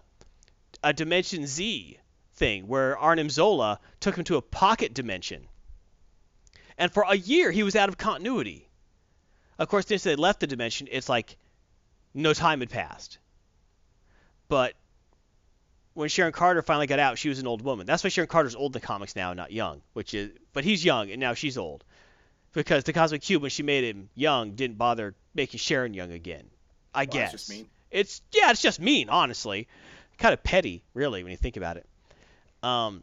a Dimension Z thing where Arnim Zola took him to a pocket dimension, and for a year he was out of continuity. Of course, since they left the dimension, it's like no time had passed. But when Sharon Carter finally got out, she was an old woman. That's why Sharon Carter's old in the comics now, not young. Which is, but he's young and now she's old. because the Cosmic Cube, when she made him young, didn't bother making Sharon young again. I Well, guess. that's just mean. It's yeah, it's just mean, honestly. Kind of petty, really, when you think about it. Um,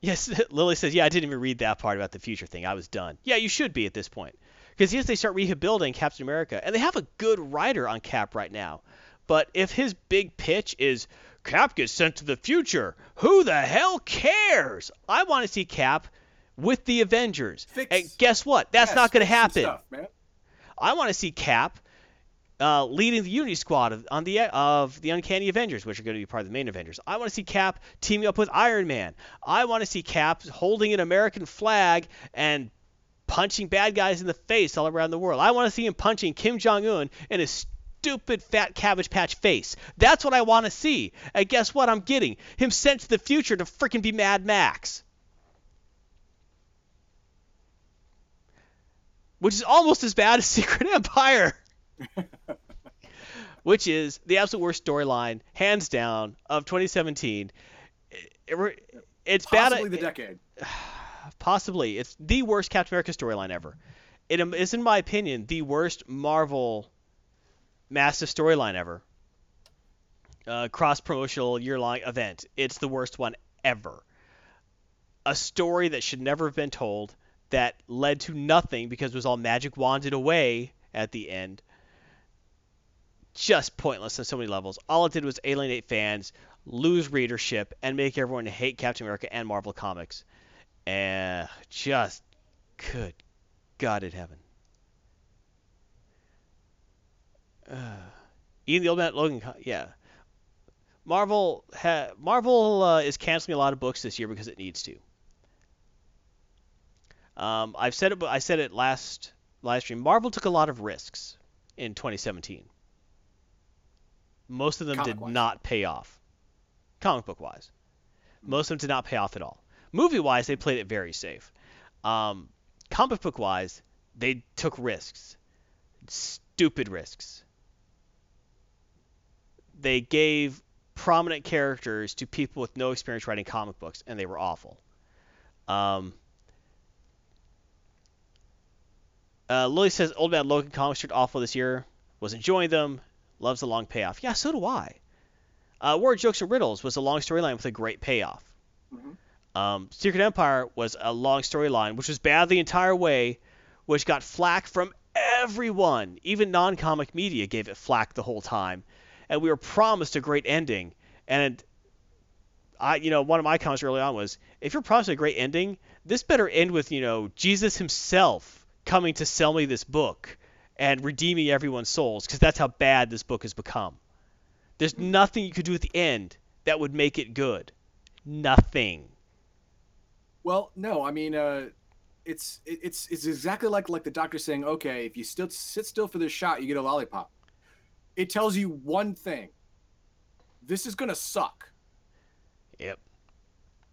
yes, Lily says, yeah, I didn't even read that part about the future thing. I was done. Yeah, you should be at this point, because yes, they start rebuilding Captain America, and they have a good writer on Cap right now. But if his big pitch is Cap gets sent to the future, who the hell cares? I want to see Cap with the Avengers. Fix- and guess what? That's Yes, not going to happen. Stuff. I want to see Cap uh, leading the Unity Squad of, the of the Uncanny Avengers, which are going to be part of the main Avengers. I want to see Cap teaming up with Iron Man. I want to see Cap holding an American flag and punching bad guys in the face all around the world. I want to see him punching Kim Jong Un in his stupid fat cabbage patch face. That's what I want to see. And guess what? I'm getting him sent to the future to freaking be Mad Max. Which is almost as bad as Secret Empire which is the absolute worst storyline, hands down, of 2017. It- it- it's Possibly bad. the decade. possibly, it's the worst Captain America storyline ever. It is, in my opinion, the worst Marvel massive storyline ever. Uh, cross promotional year long event. It's the worst one ever. A story that should never have been told, that led to nothing because it was all magic wanded away at the end just pointless on so many levels. All it did was alienate fans, lose readership, and make everyone hate Captain America and Marvel Comics. And just good God in heaven. Uh, even the old man Logan, yeah. Marvel ha- Marvel uh, is canceling a lot of books this year because it needs to. Um, I've said it, I said it last live stream. Marvel took a lot of risks in 2017. Most of them did Comic-wise. not pay off, comic book wise. Most of them did not pay off at all. Movie wise, they played it very safe. Um, comic book wise, they took risks, stupid risks. They gave prominent characters to people with no experience writing comic books, and they were awful. Um, uh, Lily says Old Man Logan comics turned awful this year. Was enjoying them. Loves the long payoff. Yeah, so do I. Uh, War Jokes and Riddles was a long storyline with a great payoff. Mhm. Um, Secret Empire was a long storyline, which was bad the entire way, which got flack from everyone. Even non-comic media gave it flack the whole time, and we were promised a great ending. And I, you know, one of my comments early on was, if you're promised a great ending, this better end with, you know, Jesus himself coming to sell me this book and redeeming everyone's souls, because that's how bad this book has become. There's nothing you could do at the end that would make it good. Nothing. Well, no, I mean, uh, it's it's it's exactly like like the doctor saying, okay, if you still sit still for this shot, you get a lollipop. It tells you one thing: this is gonna suck. Yep.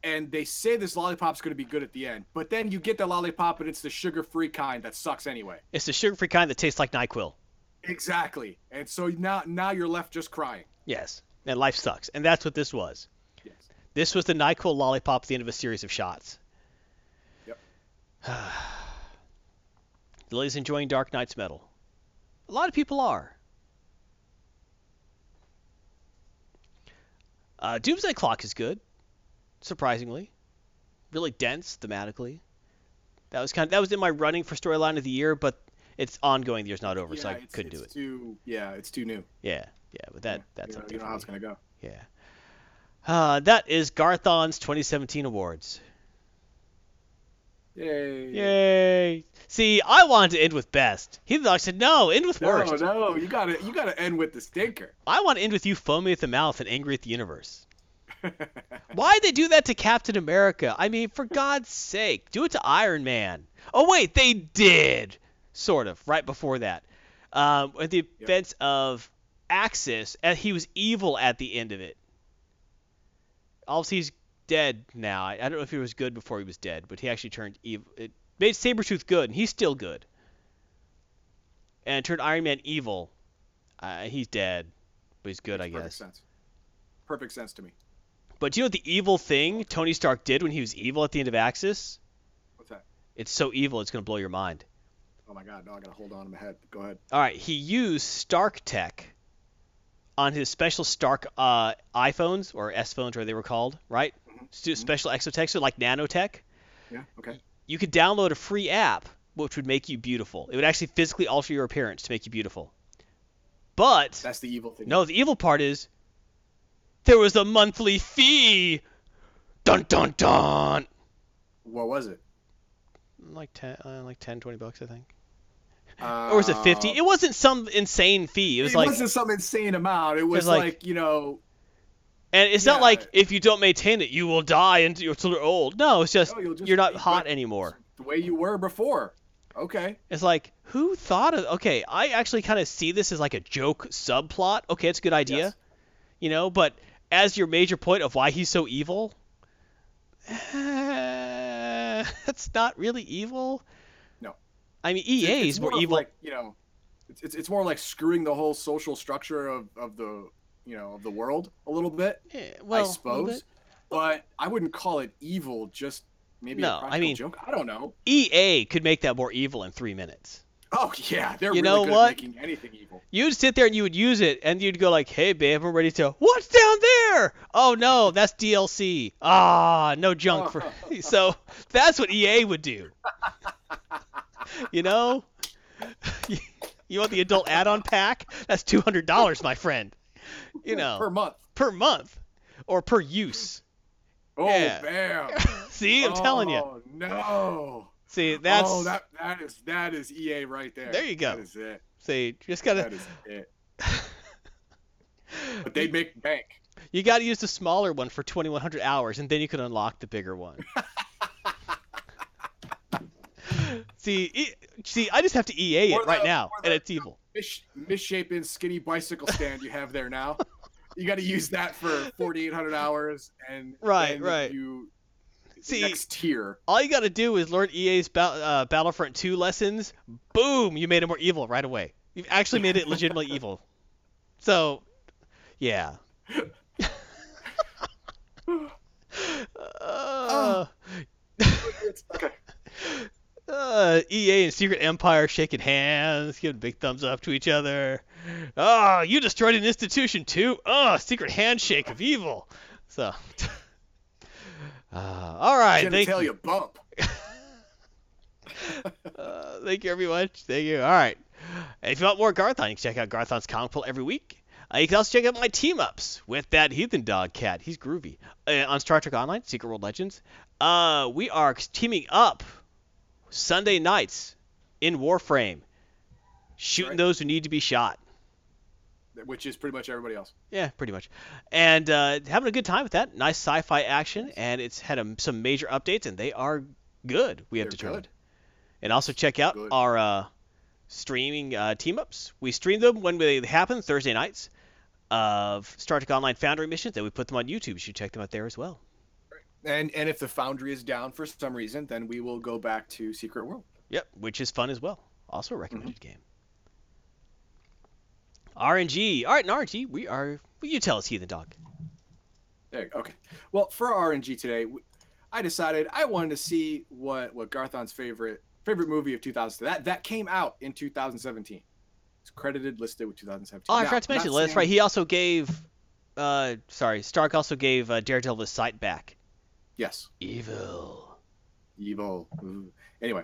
And they say this lollipop's gonna be good at the end, but then you get the lollipop and it's the sugar-free kind that sucks anyway. It's the sugar-free kind that tastes like NyQuil. Exactly. And so now now you're left just crying. Yes. And life sucks. And that's what this was. Yes. This was the NyQuil lollipop at the end of a series of shots. Yep. Lily's enjoying Dark Nights Metal. A lot of people are. Uh, Doomsday Clock is good, surprisingly. Really dense thematically. That was kind of, that was in my running for storyline of the year, but it's ongoing. The year's not over, so I couldn't do it's it. Too, yeah, it's too new. Yeah, yeah, but that Yeah, that's you know, you know how it's gonna go. Yeah. Uh, that is Garthon's 2017 awards. Yay! Yay! See, I wanted to end with best. He thought I said no, end with No, worst. No, no, you gotta you gotta end with the stinker. I want to end with you foaming at the mouth and angry at the universe. Why'd they do that to Captain America? I mean, for God's sake, do it to Iron Man. Oh wait, they did, sort of, right before that. Um, at the events of Axis, and he was evil at the end of it. Obviously, he's dead now. I, I don't know if he was good before he was dead, but he actually turned evil. It made Sabretooth good, and he's still good. And turned Iron Man evil. Uh, he's dead, but he's good, I guess. Perfect guess. sense. Perfect sense to me. But do you know what the evil thing Tony Stark did when he was evil at the end of Axis? What's that? It's so evil, it's going to blow your mind. Oh my god, no, I gotta hold on to my head. Go ahead. All right, he used Stark Tech on his special Stark uh, iPhones or S phones, or they were called, right? Mhm, Stu- mhm. Special exotech, so like nanotech. Yeah. Okay. You could download a free app which would make you beautiful. It would actually physically alter your appearance to make you beautiful. But That's the evil thing. no, the evil part is there was a monthly fee. Dun dun dun. What was it? Like 10, uh, like 10, 20 bucks, I think. Uh, Or was it 50? It wasn't some insane fee. It was like wasn't some insane amount. It was like- like, you know. And it's not like if you don't maintain it, you will die until you're old. No, it's just you'll just you're not hot anymore. The way you were before. Okay. It's like who thought of? Okay, I actually kind of see this as like a joke subplot. Okay, it's a good idea, Yes. you know. But as your major point of why he's so evil, that's not really evil. No. I mean, EA it's is more of evil. Like, you know, it's, it's it's more like screwing the whole social structure of, of the you know of the world a little bit, Eh, well, I suppose. But I wouldn't call it evil. Just maybe No, a I mean- joke. I don't know. EA could make that more evil in three minutes. Oh yeah, they're You really know good what? at making anything evil. You'd sit there and you would use it, and you'd go like, "Hey, babe, I'm ready to." What's down there? Oh no, that's DLC. Ah, no junk for. so that's what EA would do. you know, you want the adult add-on pack? That's two hundred dollars, my friend. You know, per month. per month or per use. Oh Yeah. bam! See, I'm telling you. Oh no! See, oh, that's oh that that is that is EA right there. There you go. That is it. see, just gotta. That is it. But they make bank. You got to use the smaller one for 2100 hours, and then you can unlock the bigger one. see, e- see, I just have to EA Or it right the- now, and it's evil. Mis- misshapen skinny bicycle stand you have there now. You got to use that for 4,800 hours, and Right, then right. You See, next tier. all you got to do is learn EA's ba- uh, Battlefront 2 lessons. Boom, you made it more evil right away. You've actually made it legitimately evil. So, yeah. uh, okay. Uh, EA and Secret Empire shaking hands, giving big thumbs up to each other. Oh, you destroyed an institution too. Oh, secret handshake of evil. So, uh, all right, thank Genitalia you. bump. Uh, thank you, everyone. Thank you. All right. If you want more Garthon, you can check out Garthon's comic pool every week. Uh, you can also check out my team ups with that heathen dog cat. He's groovy. Uh, on Star Trek Online, Secret World Legends. Uh, we are teaming up Sunday nights in Warframe, shooting Right. those who need to be shot. Which is pretty much everybody else. Yeah, pretty much. And uh, having a good time with that. Nice sci-fi action, and it's had a, some major updates, and they are good. We have They're determined. good. And also check out Good. our uh, streaming uh, team ups. We stream them when they happen Thursday nights of Star Trek Online Foundry missions, and we put them on YouTube. You should check them out there as well. And and if the Foundry is down for some reason, then we will go back to Secret World. Yep, which is fun as well. Also a Mm-hmm. recommended game. RNG. All right, in RNG, we are. Will you tell us, Heathen Dog? There you go. Okay. Well, for RNG today, I decided I wanted to see what what Garthon's favorite favorite movie of 2000 that that came out in 2017. It's credited listed with 2017. Oh, I Now, forgot to mention. That's saying- right. He also gave. Uh, sorry, Stark also gave uh, Daredevil his sight back. Yes. Evil. Evil. Ooh. Anyway,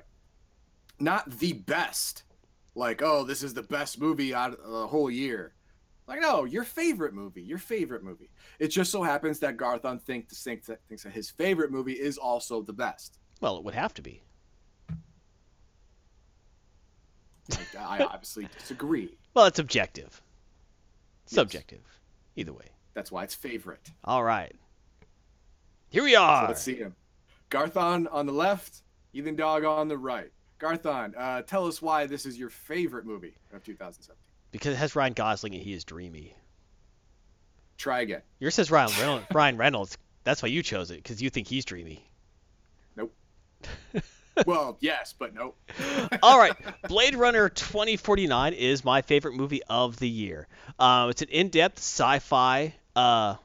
not the best. Like, oh, this is the best movie out of the whole year. Like, no, your favorite movie, your favorite movie. It just so happens that Garthon thinks thinks that, thinks that his favorite movie is also the best. Well, it would have to be. Like, I obviously disagree. Well, it's objective. Yes. Subjective. Either way. That's why it's favorite. All right. Here we So are. let's see him. Garthon on the left, Heathen Dog on the right. Garthon, uh, tell us why this is your favorite movie of 2017. Because it has Ryan Gosling and he is dreamy. Try again. Yours says Ryan Reynolds. Ryan Reynolds. That's why you chose it because you think he's dreamy. Nope. well, yes, but nope. All right, Blade Runner 2049 is my favorite movie of the year. Uh, it's an in-depth sci-fi uh,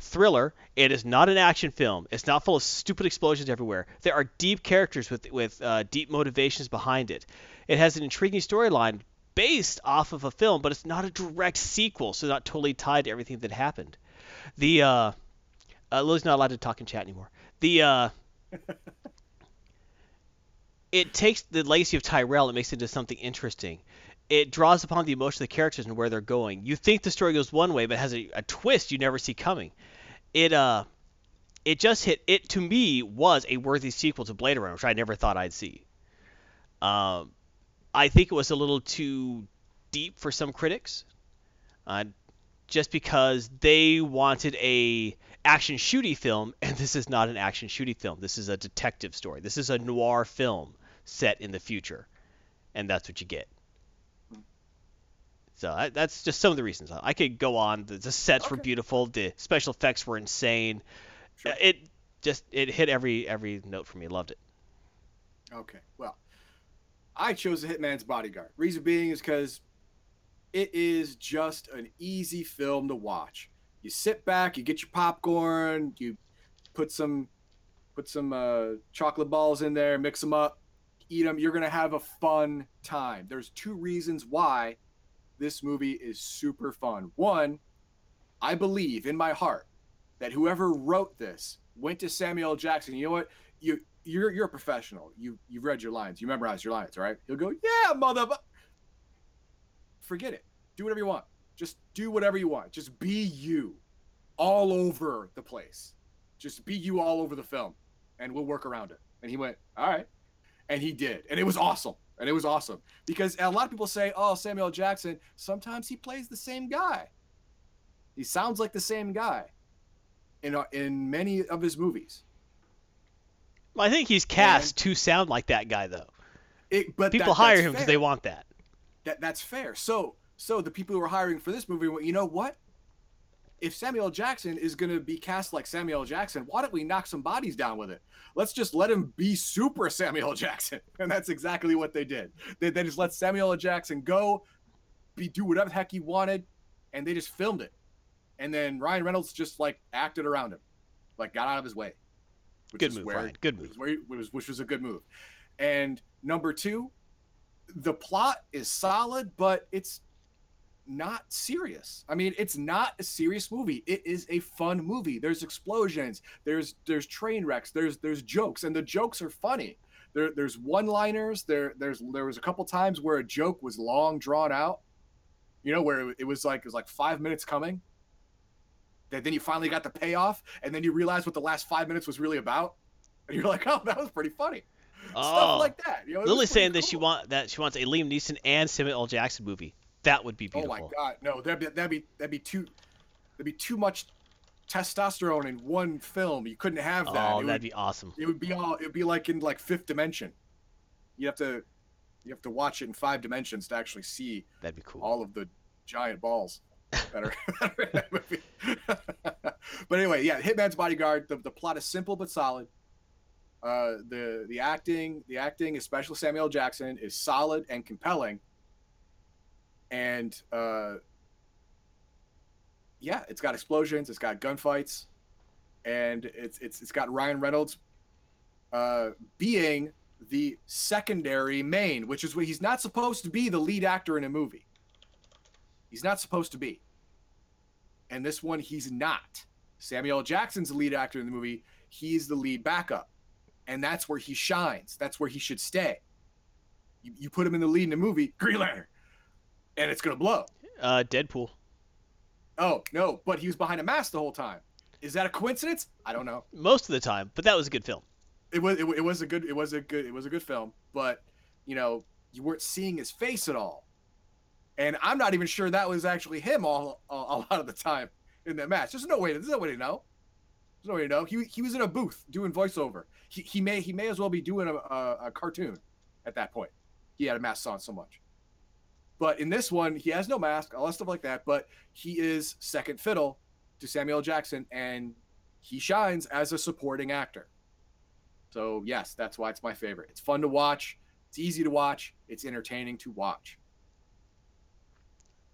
thriller. It is not an action film. It's not full of stupid explosions everywhere. There are deep characters with with uh, deep motivations behind it. It has an intriguing storyline based off of a film, but it's not a direct sequel, so not totally tied to everything that happened. The uh, uh, Lily's not allowed to talk in chat anymore. The uh, it takes the legacy of Tyrell and makes it into something interesting. It draws upon the emotion of the characters and where they're going. You think the story goes one way, but has a, a twist you never see coming. It uh, it just hit. It to me was a worthy sequel to Blade Runner, which I never thought I'd see. Um, I think it was a little too deep for some critics, uh, just because they wanted a action shooty film, and this is not an action shooty film. This is a detective story. This is a noir film set in the future, and that's what you get. So I, that's just some of the reasons. I could go on. The, the sets Okay. were beautiful. The special effects were insane. Sure. It just it hit every every note for me. Loved it. Okay. Well, I chose the Hitman's Bodyguard. Reason being is because it is just an easy film to watch. You sit back, you get your popcorn, you put some put some uh, chocolate balls in there, mix them up, eat them. You're gonna have a fun time. There's two reasons why this movie is super fun. One, I believe in my heart that whoever wrote this went to Samuel Jackson. You know what? You you're you're a professional. You you've read your lines. You memorize your lines, right? He'll go, yeah, mother. Forget it. Do whatever you want. Just do whatever you want. Just be you, all over the place. Just be you all over the film, and we'll work around it. And he went, all right, and he did, and it was awesome. And it was awesome because a lot of people say, "Oh, Samuel Jackson." Sometimes he plays the same guy. He sounds like the same guy in uh, in many of his movies. Well, I think he's cast to sound like that guy though. It, but People that- hire him because they want that. that that's fair. So so the people who are hiring for this movie went, you know what? If Samuel Jackson is going to be cast like Samuel Jackson, why don't we knock some bodies down with it? Let's just let him be super Samuel Jackson, and that's exactly what they did. They, they just let Samuel Jackson go, be do whatever the heck he wanted, and they just filmed it. And then Ryan Reynolds just like acted around him, like got out of his way. Good move, where- Ryan. Good move. was where- which was, which was a good move. And number two, the plot is solid, but it's not serious. I mean, it's not a serious movie. It is a fun movie. There's explosions, there's there's train wrecks, there's there's jokes, and the jokes are funny. There, there's one-liners. There, there's there was a couple times where a joke was long drawn out. You know, where it was like it was like five minutes coming. That then you finally got the payoff, and then you realize what the last five minutes was really about, and you're like, oh, that was pretty funny. Oh, Stuff like that. You know, Lily's saying that she want that she wants a Liam Neeson and Samuel L. Jackson movie. That would be Oh my god, no, that'd be that'd be that'd be too that'd be too much testosterone in one film. You couldn't have that. Oh, it, that'd would, be awesome. it would be all it'd be like in like fifth dimension. You have to you have to watch it in five dimensions to actually see That'd be cool. all of the giant balls that are, that are in that movie. but anyway, yeah, Hitman's Bodyguard. The, the plot is simple but solid. Uh, the the acting, the acting, especially Samuel Jackson, is solid and compelling. And uh, yeah, it's got explosions, it's got gunfights, and it's it's it's got Ryan Reynolds uh, being the secondary main, which is what he's not supposed to be the lead actor in a movie. He's not supposed to be. And this one, he's not. Samuel Jackson's the lead actor in the movie. He's the lead backup. And that's where he shines. That's where he should stay. You, you put him in the lead in the movie, Green Lantern, and it's going to blow. Uh, Deadpool. Oh, no, but he was behind a mask the whole time. Is that a coincidence? I don't know. Most of the time, but that was a good film. It was it, it was a good it was a good it was a good film, but you know, you weren't seeing his face at all. And I'm not even sure that was actually him all a, a lot of the time in that match. There's no way. There's no way to know. There's no way to know. He, he was in a booth doing voiceover. He, he may he may as well be doing a, a, a cartoon at that point. He had a mask on so much. But in this one, he has no mask, all that stuff like that. But he is second fiddle to Samuel Jackson, and he shines as a supporting actor. So yes, that's why it's my favorite. It's fun to watch. It's easy to watch. It's entertaining to watch.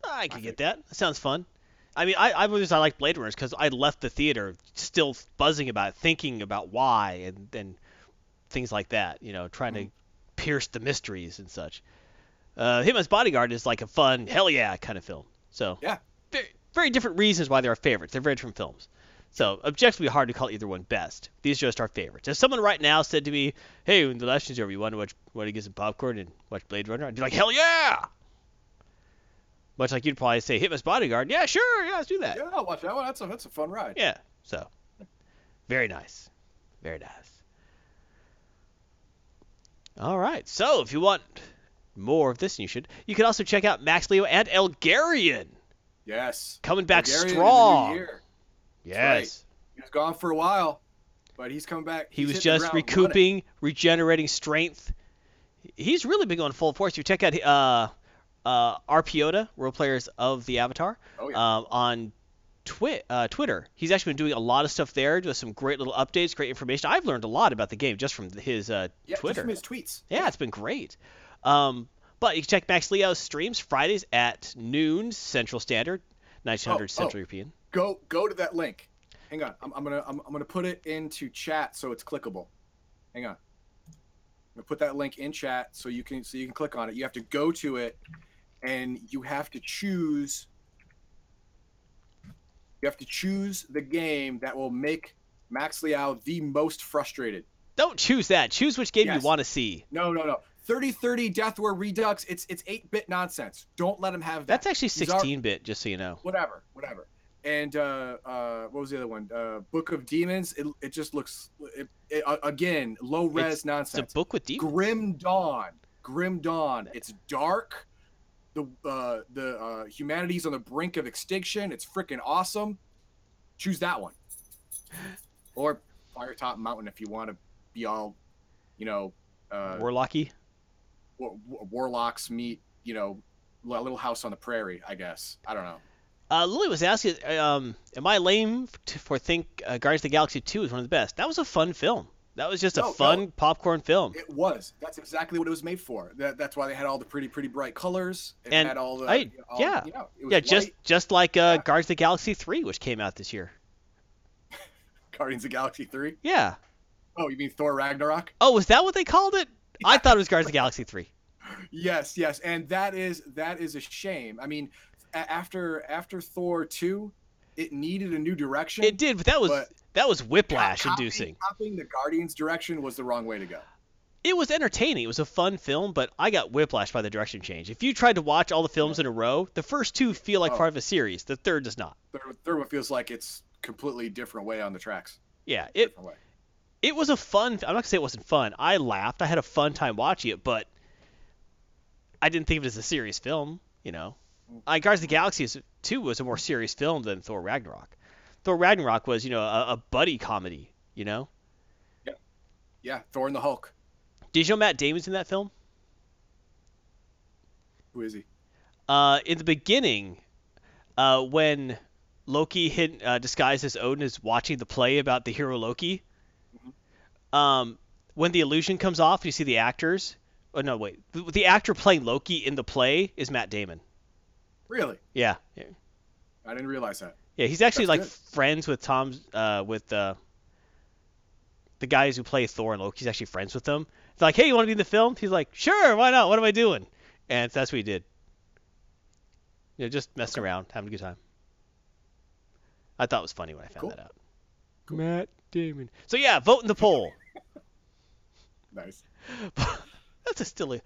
I can get that. That sounds fun. I mean, I I was I like Blade Runners because I left the theater still buzzing about it, thinking about why and and things like that. You know, trying to mm-hmm. pierce the mysteries and such. Uh, Hitman's Bodyguard is like a fun hell yeah kind of film. So Yeah. very, very different reasons why they're our favorites. They're very different films. So objectively hard to call either one best. These are just our favorites. If someone right now said to me, "Hey, when the election's over, you want to watch, want to get some popcorn and watch Blade Runner?" I'd be like, "Hell yeah!" Much like you'd probably say, "Hitman's Bodyguard." Yeah, sure, yeah, let's do that. Yeah, I'll watch that one. That's a that's a fun ride. Yeah. So, very nice. Very nice. All right. So, if you want more of this, and you should, you can also check out Max Leo and Elgarian Yes. coming back Bulgarian in the new strong. Yes. He was gone for a while, but he's coming back. He was just ground running. recouping, regenerating strength. He's really been going full force. You check out uh, uh, Arpiota, World Players of the Avatar, Oh yeah. um, on twi- uh, Twitter. He's actually been doing a lot of stuff there, with some great little updates, great information. I've learned a lot about the game just from his uh, yeah. just Twitter. from his tweets. Yeah, it's been great. Um, but you can check Max Leo's streams Fridays at noon Central Standard, 1900 Oh, Central oh. European. Go go to that link. Hang on. I'm, I'm gonna I'm, I'm gonna put it into chat so it's clickable. Hang on. I'm gonna put that link in chat so you can so you can click on it. You have to go to it, and you have to choose. You have to choose the game that will make Max Liao the most frustrated. Don't choose that. Choose which game Yes. you want to see. No, no, no. 3030 Deathwar Redux. It's it's 8-bit nonsense. Don't let him have that. That's actually 16-bit, just so you know. whatever, whatever. And uh, uh, what was the other one? Uh, Book of Demons. It, it just looks it, it, uh, again low res nonsense. It's a book with demons. Grim Dawn. Grim Dawn. It's dark. The uh, the uh, humanity's on the brink of extinction. It's freaking awesome. Choose that one. Or Firetop Mountain if you want to be all, you know, uh, Warlocky. War- war- warlocks meet, you know, a little house on the prairie. I guess. I don't know. Uh, Lily was asking, um, am I lame to, for think uh, Guardians of the Galaxy 2 is one of the best? That was a fun film. That was just a No, no. fun popcorn film. It was. That's exactly what it was made for. That, that's why they had all the pretty, pretty bright colors. It And had all the. I- all- yeah. You know, Yeah, just light. just like uh, Yeah. Guardians of the Galaxy 3, which came out this year. Guardians of the Galaxy three. Yeah. Oh, you mean Thor Ragnarok? Oh, was that what they called it? I thought it was Guardians of the Galaxy 3. Yes, yes, and that is that is a shame. I mean, after after Thor two, it needed a new direction. It did, but that was But- that was whiplash copying- inducing. Copying the Guardians direction was the wrong way to go. It was entertaining. It was a fun film, but I got whiplash by the direction change. If you tried to watch all the films in a row, the first two feel like Oh. part of a series. The third does not. Third, third one feels like it's completely different way on the tracks. Yeah, it Different way. It was a fun. I'm not gonna say it wasn't fun. I laughed. I had a fun time watching it, but I didn't think of it as a serious film. You know, I Guardians of the Galaxy 2 was a more serious film than Thor Ragnarok. Thor Ragnarok was, you know, a, a buddy comedy. You know, Yeah, Thor and the Hulk. did you know Matt Damon's in that film? Who is he? Uh, in the beginning, uh, when Loki hid, uh, disguised as Odin is watching the play about the hero Loki, um, when the illusion comes off, you see the actors. Oh no, wait. The, the actor playing Loki in the play is Matt Damon. Really? Yeah, yeah, I didn't realize that. yeah. He's actually That's like good. friends with Tom's, uh, with uh, the guys who play Thor and Loki. He's actually friends with them. It's like, hey, you want to be in the film? He's like, sure, why not? What am I doing? And that's what he did. You know, just messing around, having a good time. I thought it was funny when I found Cool. that out. Matt Damon. So yeah, vote in the poll. Nice. that's a still a,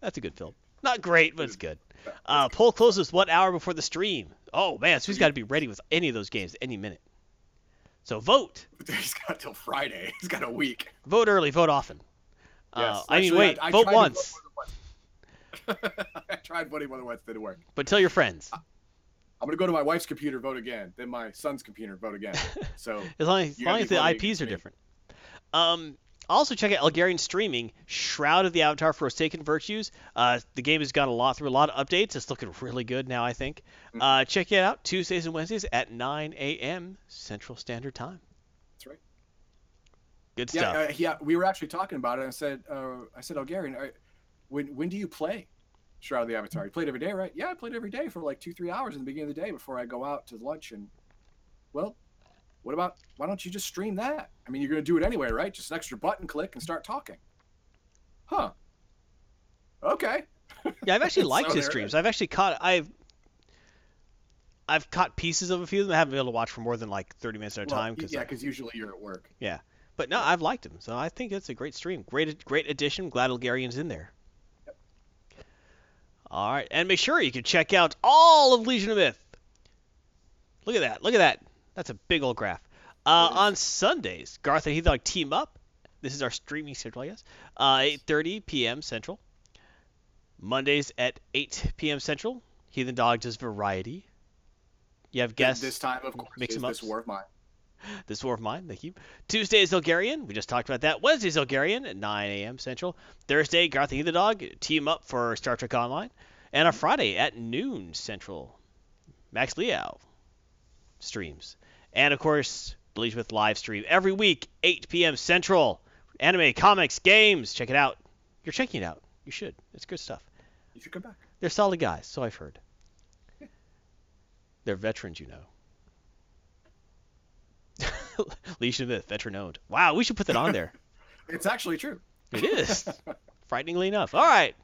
that's a good film. Not great, but it's good. Uh, poll closes one hour before the stream. Oh man, so he's got to be ready with any of those games any minute. So vote, He's got till Friday. He's got a week. vote early, vote often. Yes. Uh, I mean, wait, I, I vote once, more once. I tried voting more than once. Didn't work. but tell your friends. I'm gonna go to my wife's computer, vote again. Then my son's computer, vote again. So As long as, long as the IPs are different. Um, also check out Elgarian streaming Shroud of the Avatar Forsaken Virtues. Uh, the game has gone a lot through a lot of updates. It's looking really good now, I think. Mm-hmm. Uh, check it out Tuesdays and Wednesdays at 9 a.m. Central Standard Time. that's right. Good Yeah, stuff. uh, yeah. We were actually talking about it. and I said, uh, I said, Algarian, I, when when do you play Shroud of the Avatar. You played every day, right? Yeah, I played every day for like two, three hours in the beginning of the day before I go out to lunch. And well, what about why don't you just stream that? I mean, you're gonna do it anyway, right? Just an extra button click and start talking. Huh. Okay. Yeah, I've actually liked So his streams. I've actually caught I've I've caught pieces of a few of them. I haven't been able to watch for more than like 30 minutes at a Well, time. Cause yeah, because usually you're at work. Yeah, but no, I've liked him. So I think it's a great stream. Great, great addition. Glad Elgarian's in there. Yep. All right, and make sure you can check out all of Legion of Myth. Look at that. Look at that. That's a big old graph. Uh, on Sundays, Garth and Heathdog team up. This is our streaming schedule, I guess. Uh, 8:30 p.m. Central. Mondays at 8 p.m. Central. Heathen Dog does variety. You have guests. And this time, of course, mix is 'em this war of mine. This War of Mine, thank you. Tuesday is Elgarian. We just talked about that. Wednesday is Elgarian at 9 a.m. Central. Thursday, Garth and the Dog team up for Star Trek Online. And on Friday at noon Central, Max Liao streams. And of course, Bleach with live stream every week, 8 p.m. Central. Anime, comics, games. Check it out. You're checking it out. You should. It's good stuff. You should come back. They're solid guys, so I've heard. They're veterans, you know. Legion of Myth, veteran owned. Wow, we should put that on there. It's actually true. It is. Frighteningly enough. All right.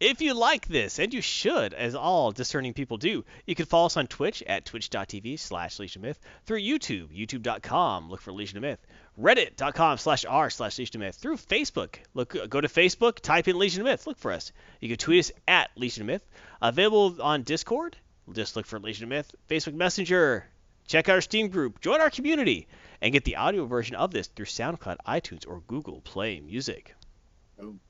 If you like this, and you should, as all discerning people do, you can follow us on Twitch at twitch.tv slash Legion Myth, through YouTube, youtube.com, look for Legion of Myth, reddit.com slash r slash Legion of Myth, through Facebook, look, go to Facebook, type in Legion of Myth, look for us. You can tweet us at Legion of Myth. Available on Discord, just look for Legion of Myth, Facebook Messenger, check out our Steam group, join our community, and get the audio version of this through SoundCloud, iTunes, or Google Play Music. Boom.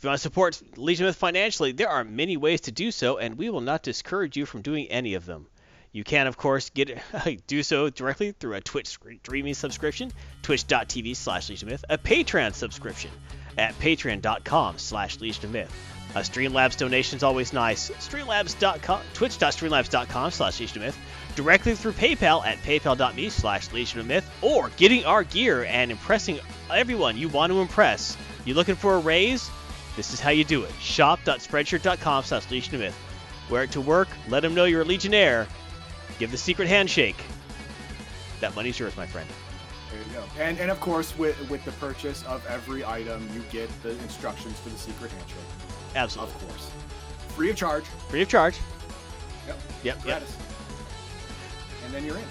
If you want to support Legion Myth financially, there are many ways to do so, and we will not discourage you from doing any of them. You can, of course, get do so directly through a Twitch streaming subscription, twitch.tv slash Legion Myth, a Patreon subscription at patreon.com slash Legion Myth. A Streamlabs donation is always nice. Streamlabs.com, twitch.streamlabs.com slash Legion directly through PayPal at paypal.me slash Legion or getting our gear and impressing everyone you want to impress. You looking for a raise? This is how you do it. Shop.spreadshirt.com slash Legion of Myth. Wear it to work, let them know you're a Legionnaire, give the secret handshake. That money's yours, my friend. There you go. And and of course, with with the purchase of every item, you get the instructions for the secret handshake. Absolutely. Of course, free of charge. Free of charge. Yep. Yep, yep. And then you're in.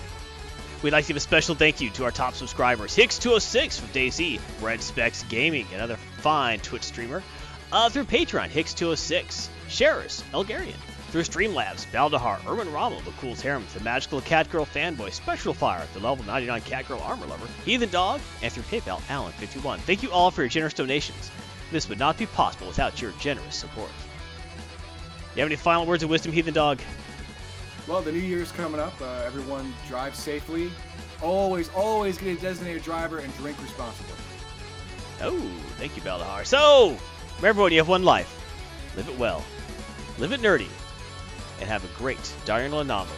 We'd like to give a special thank you to our top subscribers Hicks206 from DayZ, Red Specs Gaming, another fine Twitch streamer. Uh, through Patreon, Hicks206, Sharers, Elgarian. Through Streamlabs, Baldahar, Erwin Rommel, the Cool Harem, the Magical Catgirl Fanboy, Special Fire, the Level 99 Catgirl Armor Lover, Heathen Dog, and through PayPal, Alan51. Thank you all for your generous donations. This would not be possible without your generous support. You have any final words of wisdom, Heathen Dog? Well, the new year's coming up. Uh, everyone drive safely. Always, always get a designated driver and drink responsibly. Oh, thank you, Baldahar. So, remember, everyone, you have one life. Live it well, live it nerdy, and have a great diurnal anomaly.